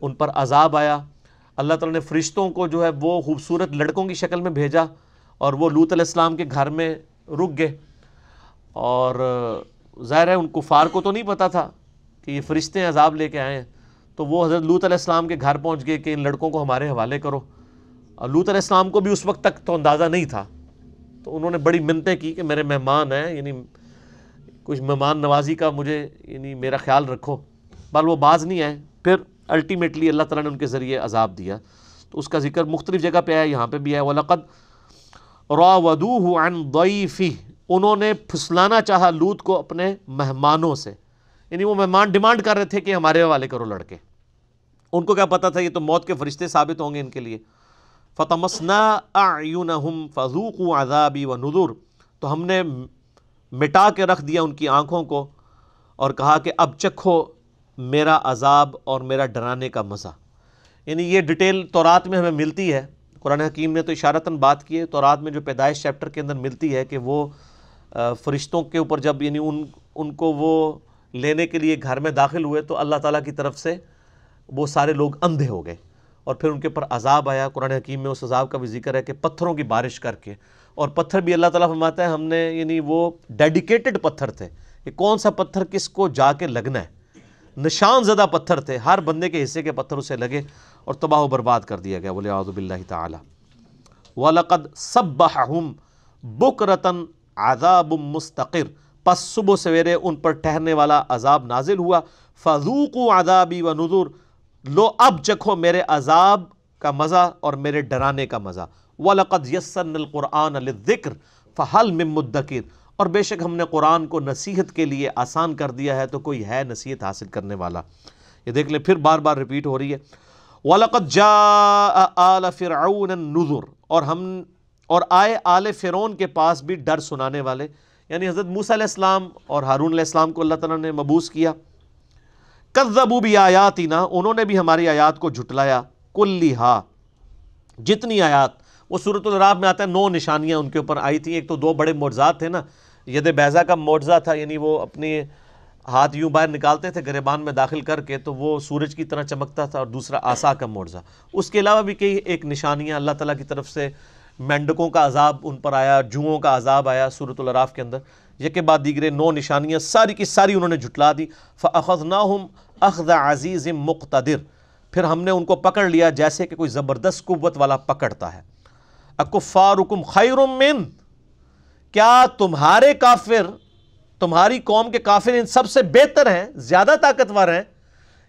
ان پر عذاب آیا۔ اللہ تعالیٰ نے فرشتوں کو جو ہے وہ خوبصورت لڑکوں کی شکل میں بھیجا اور وہ لوت علیہ السلام کے گھر میں رک گئے۔ اور ظاہر ہے ان کفار کو تو نہیں پتا تھا کہ یہ فرشتے عذاب لے کے آئے ہیں۔ تو وہ حضرت لوت علیہ السلام کے گھر پہنچ گئے کہ ان لڑکوں کو ہمارے حوالے کرو۔ لوت علیہ السلام کو بھی اس وقت تک تو اندازہ نہیں تھا۔ تو انہوں نے بڑی منتیں کی کہ میرے مہمان ہیں یعنی کچھ مہمان نوازی کا مجھے یعنی میرا خیال رکھو۔ بال وہ باز نہیں آئے۔ پھر الٹیمیٹلی اللہ تعالیٰ نے ان کے ذریعے عذاب دیا۔ تو اس کا ذکر مختلف جگہ پہ ہے، یہاں پہ بھی ہے۔ وَلَقَدْ رَاوَدُوهُ عَنْ ضَيْفِهِ۔ انہوں نے پھسلانا چاہا لوت کو اپنے مہمانوں سے۔ یعنی وہ مہمان ڈیمانڈ کر رہے تھے کہ ہمارے والے کرو لڑکے۔ ان کو کیا پتا تھا، یہ تو موت کے فرشتے ثابت ہوں گے ان کے لیے۔ فتمسنا اعینہم فذوقوا عذابی و نذر تو ہم نے مٹا کے رکھ دیا ان کی آنکھوں کو اور کہا کہ اب چکھو میرا عذاب اور میرا ڈرانے کا مزہ۔ یعنی یہ ڈیٹیل تورات میں ہمیں ملتی ہے۔ قرآن حکیم نے تو اشارتاً بات کی ہے، تورات میں جو پیدائش چیپٹر کے اندر ملتی ہے کہ وہ فرشتوں کے اوپر جب یعنی ان ان کو وہ لینے کے لیے گھر میں داخل ہوئے تو اللہ تعالیٰ کی طرف سے وہ سارے لوگ اندھے ہو گئے۔ اور پھر ان کے پر عذاب آیا۔ قرآن حکیم میں اس عذاب کا بھی ذکر ہے کہ پتھروں کی بارش کر کے۔ اور پتھر بھی اللہ تعالیٰ فرماتا ہے، ہم نے یعنی وہ ڈیڈیکیٹڈ پتھر تھے کہ کون سا پتھر کس کو جا کے لگنا ہے۔ نشان زدہ پتھر تھے، ہر بندے کے حصے کے پتھر اسے لگے اور تباہ و برباد کر دیا گیا۔ بولے آعوذ باللہ تعالی۔ وَلَقَدْ صَبَّحَهُمْ بُكْرَةً عَذَابٌ مُسْتَقِرٌ۔ پس صبح سویرے ان پر ٹھہرنے والا عذاب نازل ہوا۔ فَذُوقُوا عَذَابِ وَنُذُرْ۔ لو اب چکھو میرے عذاب کا مزہ اور میرے ڈرانے کا مزہ۔ وَلَقَدْ يَسَّرْنَ الْقُرْآنَ لِلذِّكْرِ فَحَلْ مِن مُدَّكِرْ۔ اور بے شک ہم نے قرآن کو نصیحت کے لیے آسان کر دیا ہے تو کوئی ہے نصیحت حاصل کرنے والا۔ یہ دیکھ لیں، پھر بار بار ریپیٹ ہو رہی ہے۔ وَلَقَدْ جَاءَ آلَ فِرْعَوْنَ النُّذُرْ۔ اور ہم، اور آئے آل فرعون کے پاس بھی ڈر سنانے والے۔ یعنی حضرت موسیٰ علیہ السلام اور ہارون علیہ السلام کو اللہ تعالیٰ نے مبوس کیا۔ کذبو بھی آیاتی نا انہوں نے بھی ہماری آیات کو جھٹلایا۔ کلی ہا۔ جتنی آیات، وہ صورت الراب میں آتا ہے، نو نشانیاں ان کے اوپر آئی تھیں۔ ایک تو دو بڑے معجزات تھے نا۔ ید بیزا کا معجزہ تھا یعنی وہ اپنی ہاتھ یوں باہر نکالتے تھے، گریبان میں داخل کر کے، تو وہ سورج کی طرح چمکتا تھا اور دوسرا آسا کا معجزہ۔ اس کے علاوہ بھی کئی ایک نشانیاں، اللہ تعالیٰ کی طرف سے مینڈکوں کا عذاب ان پر آیا، جوؤں کا عذاب آیا صورت العراف کے اندر۔ یہ کے بعد دیگرے نو نشانیاں، ساری کی ساری انہوں نے جھٹلا دی۔ فَأَخَذْنَاهُمْ اخذ عزیز مقتدر۔ پھر ہم نے ان کو پکڑ لیا جیسے کہ کوئی زبردست قوت والا پکڑتا ہے۔ اکفارکم خیر من۔ کیا تمہارے کافر، تمہاری قوم کے کافر ان سب سے بہتر ہیں، زیادہ طاقتور ہیں؟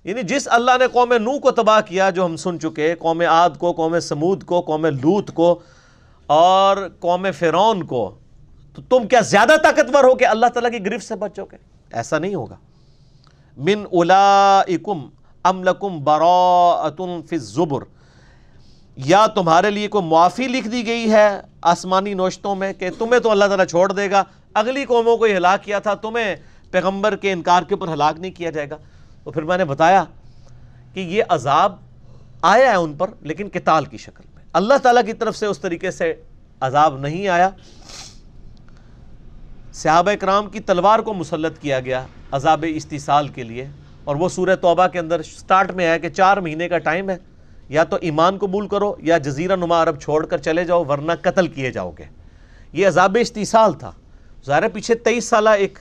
یعنی جس اللہ نے قوم نو کو تباہ کیا جو ہم سن چکے، قوم عاد کو، قوم سمود کو، قوم لوت کو اور قوم فرون کو، تو تم کیا زیادہ طاقتور ہو کہ اللہ تعالیٰ کی گرفت سے بچو گے؟ ایسا نہیں ہوگا۔ من اولائکم ام لکم براءت فی الزبر۔ یا تمہارے لیے کوئی معافی لکھ دی گئی ہے آسمانی نوشتوں میں کہ تمہیں تو اللہ تعالیٰ چھوڑ دے گا، اگلی قوموں کو یہ ہلاک کیا تھا، تمہیں پیغمبر کے انکار کے اوپر ہلاک نہیں کیا جائے گا۔ تو پھر میں نے بتایا کہ یہ عذاب آیا ہے ان پر، لیکن کتال کی شکل میں۔ اللہ تعالیٰ کی طرف سے اس طریقے سے عذاب نہیں آیا۔ صحابہ اکرام کی تلوار کو مسلط کیا گیا عذاب استحصال کے لیے اور وہ سورہ توبہ کے اندر سٹارٹ میں ہے کہ چار مہینے کا ٹائم ہے، یا تو ایمان قبول کرو یا جزیرہ نما عرب چھوڑ کر چلے جاؤ، ورنہ قتل کیے جاؤ گے۔ یہ عذاب استحصال تھا۔ ظاہر پیچھے تیئیس سالہ ایک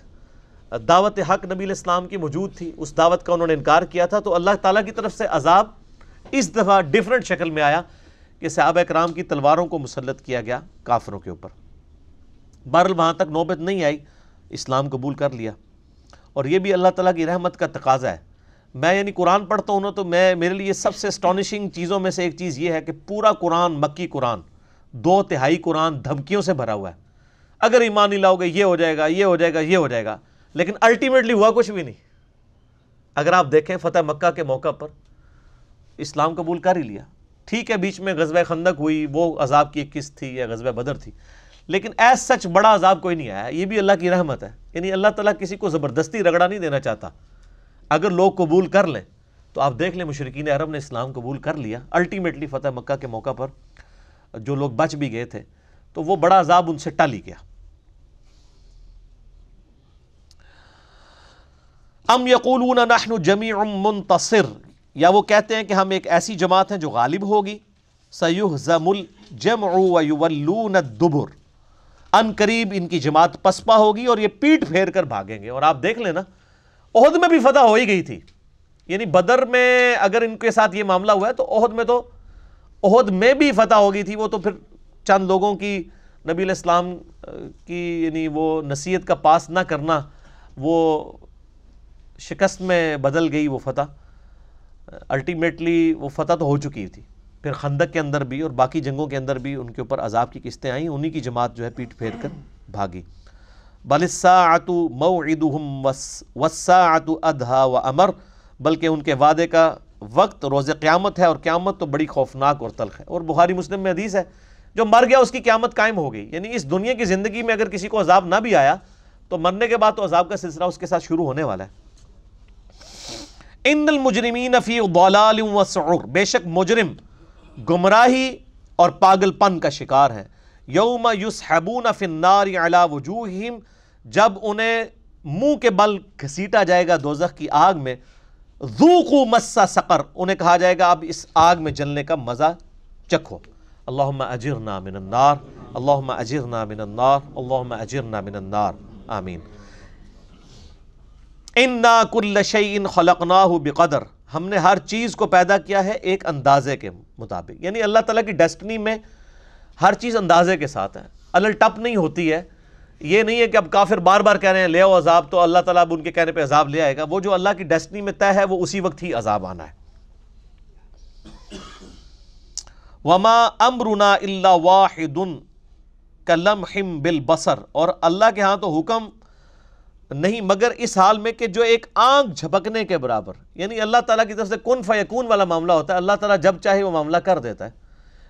دعوت حق نبی الاسلام کی موجود تھی۔ اس دعوت کا انہوں نے انکار کیا تھا۔ تو اللہ تعالیٰ کی طرف سے عذاب اس دفعہ ڈیفرنٹ شکل میں آیا کہ صحابہ اکرام کی تلواروں کو مسلط کیا گیا کافروں کے اوپر۔ بہرحال وہاں تک نوبت نہیں آئی، اسلام قبول کر لیا۔ اور یہ بھی اللہ تعالیٰ کی رحمت کا تقاضا ہے۔ میں یعنی قرآن پڑھتا ہوں نا تو میں، میرے لیے سب سے اسٹانشنگ چیزوں میں سے ایک چیز یہ ہے کہ پورا قرآن مکی قرآن، دو تہائی قرآن دھمکیوں سے بھرا ہوا ہے۔ اگر ایمان نہیں لاؤ گے، یہ ہو جائے گا، یہ ہو جائے گا، یہ ہو جائے گا۔ لیکن الٹیمیٹلی ہوا کچھ بھی نہیں۔ اگر آپ دیکھیں فتح مکہ کے موقع پر، اسلام قبول کر ہی لیا۔ ٹھیک ہے، بیچ میں غزوہ خندق ہوئی، وہ عذاب کی ایک قسط تھی یا غزوہ بدر تھی۔ لیکن ایس سچ بڑا عذاب کوئی نہیں آیا، یہ بھی اللہ کی رحمت ہے۔ یعنی اللہ تعالیٰ کسی کو زبردستی رگڑا نہیں دینا چاہتا۔ اگر لوگ قبول کر لیں، تو آپ دیکھ لیں مشرقین عرب نے اسلام قبول کر لیا۔ الٹیمیٹلی فتح مکہ کے موقع پر جو لوگ بچ بھی گئے تھے، تو وہ بڑا عذاب ان سے ٹالی گیا۔ ام یقولون نحن جمیع منتصر، یا وہ کہتے ہیں کہ ہم ایک ایسی جماعت ہیں جو غالب ہوگی۔ سیہزم الجمع ویولون الدبر۔ ان قریب ان کی جماعت پسپا ہوگی اور یہ پیٹ پھیر کر بھاگیں گے اور آپ دیکھ لیں نا عہد میں بھی فتح ہو ہی گئی تھی۔ یعنی بدر میں اگر ان کے ساتھ یہ معاملہ ہوا ہے تو عہد میں تو، عہد میں بھی فتح ہو گئی تھی، وہ تو پھر چند لوگوں کی نبی علیہ السلام کی یعنی وہ نصیحت کا پاس نہ کرنا، وہ شکست میں بدل گئی وہ فتح۔ الٹیمیٹلی وہ فتح تو ہو چکی تھی۔ پھر خندق کے اندر بھی اور باقی جنگوں کے اندر بھی ان کے اوپر عذاب کی قسطیں آئیں، انہی کی جماعت جو ہے پیٹ پھیر کر بھاگی۔ بلساعت موعدہم والساعت ادھا و امر بلکہ ان کے وعدے کا وقت روز قیامت ہے اور قیامت تو بڑی خوفناک اور تلخ ہے۔ اور بخاری مسلم میں حدیث ہے، جو مر گیا اس کی قیامت قائم ہو گئی۔ یعنی اس دنیا کی زندگی میں اگر کسی کو عذاب نہ بھی آیا، تو مرنے کے بعد تو عذاب کا سلسلہ اس کے ساتھ شروع ہونے والا ہے۔ ان المجرمین فی ضلال و سعور بے شک مجرم گمراہی اور پاگل پن کا شکار ہے یوم یسحبون فی النار علی وجوہہم، جب انہیں منہ کے بل گھسیٹا جائے گا دوزخ کی آگ میں، ذوقوا مسا سقر، انہیں کہا جائے گا، اب اس آگ میں جلنے کا مزہ چکھو۔ اللہم اجرنا من النار، اللہم اجرنا من النار، اللہم اجرنا من النار۔ آمین۔ انا کل شیء خلقناہ بقدر۔ ہم نے ہر چیز کو پیدا کیا ہے ایک اندازے کے مطابق۔ یعنی اللہ تعالیٰ کی ڈیسٹنی میں ہر چیز اندازے کے ساتھ ہے۔ الل ٹپ نہیں ہوتی ہے۔ یہ نہیں ہے کہ اب کافر بار بار کہہ رہے ہیں، لے آؤ عذاب، تو اللہ تعالیٰ اب ان کے کہنے پہ عذاب لے آئے گا۔ وہ جو اللہ کی ڈیسٹنی میں طے ہے، وہ اسی وقت ہی عذاب آنا ہے۔ وما امرنا الا واحد کلمحم بالبصر۔ اور اللہ کے ہاں تو حکم نہیں، مگر اس حال میں کہ جو ایک آنکھ جھپکنے کے برابر یعنی اللہ تعالیٰ کی طرف سے کن فیکون والا معاملہ ہوتا ہے، اللہ تعالیٰ جب چاہے وہ معاملہ کر دیتا ہے۔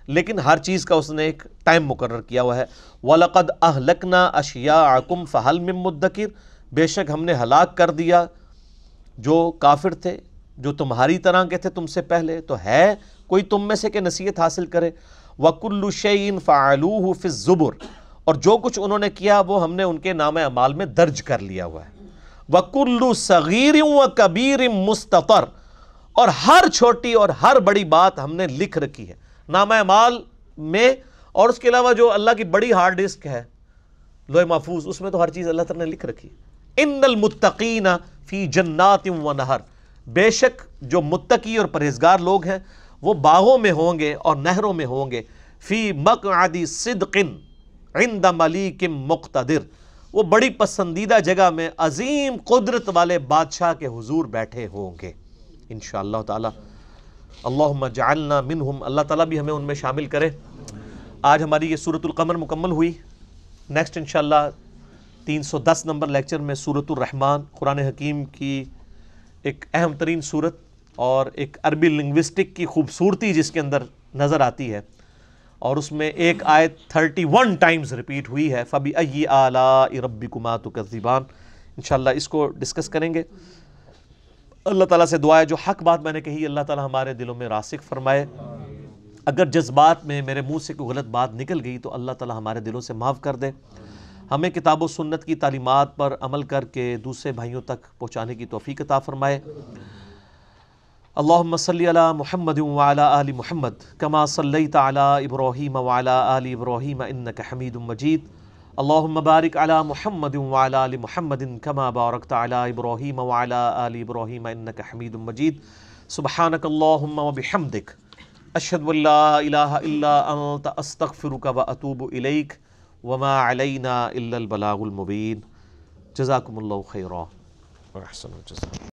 لیکن ہر چیز کا اس نے ایک ٹائم مقرر کیا ہوا ہے۔ وَلَقَدْ أَهْلَكْنَا أَشْيَاعَكُمْ فَهَلْ مِن مُدَّكِرْ۔ بے شک ہم نے ہلاک کر دیا جو کافر تھے، جو تمہاری طرح کے تھے تم سے پہلے۔ تو ہے کوئی تم میں سے کہ نصیحت حاصل کرے۔ وَكُلُّ شَيْءٍ فَعَلُوهُ فِي الزُّبُرِ۔ اور جو کچھ انہوں نے کیا وہ ہم نے ان کے نام اعمال میں درج کر لیا ہوا ہے۔ وَكُلُّ صَغِيرٍ وَكَبِيرٍ مُسْتَطَرْ۔ اور ہر چھوٹی اور ہر بڑی بات ہم نے لکھ رکھی ہے۔ نام اعمال میں اور اس کے علاوہ جو اللہ کی بڑی ہارڈ ڈسک ہے لوہ محفوظ، اس میں تو ہر چیز اللہ تعالیٰ نے لکھ رکھی ہے۔ ان المتقین فی جنات و نہر بے شک جو متقی اور پرہیزگار لوگ ہیں، وہ باغوں میں ہوں گے اور نہروں میں ہوں گے۔ فی مقعد صدق۔ عند ملیک مقتدر۔ وہ بڑی پسندیدہ جگہ میں عظیم قدرت والے بادشاہ کے حضور بیٹھے ہوں گے۔ انشاءاللہ تعالی۔ اللہم جعلنا منہم۔ اللہ تعالیٰ بھی ہمیں ان میں شامل کرے۔ آج ہماری یہ سورة القمر مکمل ہوئی۔ نیکسٹ انشاءاللہ تین سو دس نمبر لیکچر میں سورة الرحمن، قرآن حکیم کی ایک اہم ترین صورت اور ایک عربی لنگوسٹک کی خوبصورتی جس کے اندر نظر آتی ہے۔ اور اس میں ایک آیت تھرٹی ون ٹائمز ریپیٹ ہوئی ہے۔ فبی ائی آلاء ربکما تکذبان انشاءاللہ اس کو ڈسکس کریں گے۔ اللہ تعالیٰ سے دعا ہے، جو حق بات میں نے کہی، اللہ تعالیٰ ہمارے دلوں میں راسک فرمائے۔ اگر جذبات میں میرے منہ سے کوئی غلط بات نکل گئی، تو اللہ تعالیٰ ہمارے دلوں سے معاف کر دے۔ ہمیں کتاب و سنت کی تعلیمات پر عمل کر کے دوسرے بھائیوں تک پہنچانے کی توفیق عطا فرمائے۔ اللہم صلی علی محمد وعلی آل محمد کما صلیت علی ابراہیم وعلی آل ابراہیم انکا حمید مجید. اللہم بارک علی محمد وعلی آل محمد کما بارکت علی ابراہیم وعلی آل ابراہیم انکا حمید مجید. سبحانک اللہم وبحمدک اشہد ان لا الہ الا انت، استغفرک و اتوب الیک. وما علینا الا البلاغ المبین. جزاکم اللہ خیرہ و احسن الجزاء.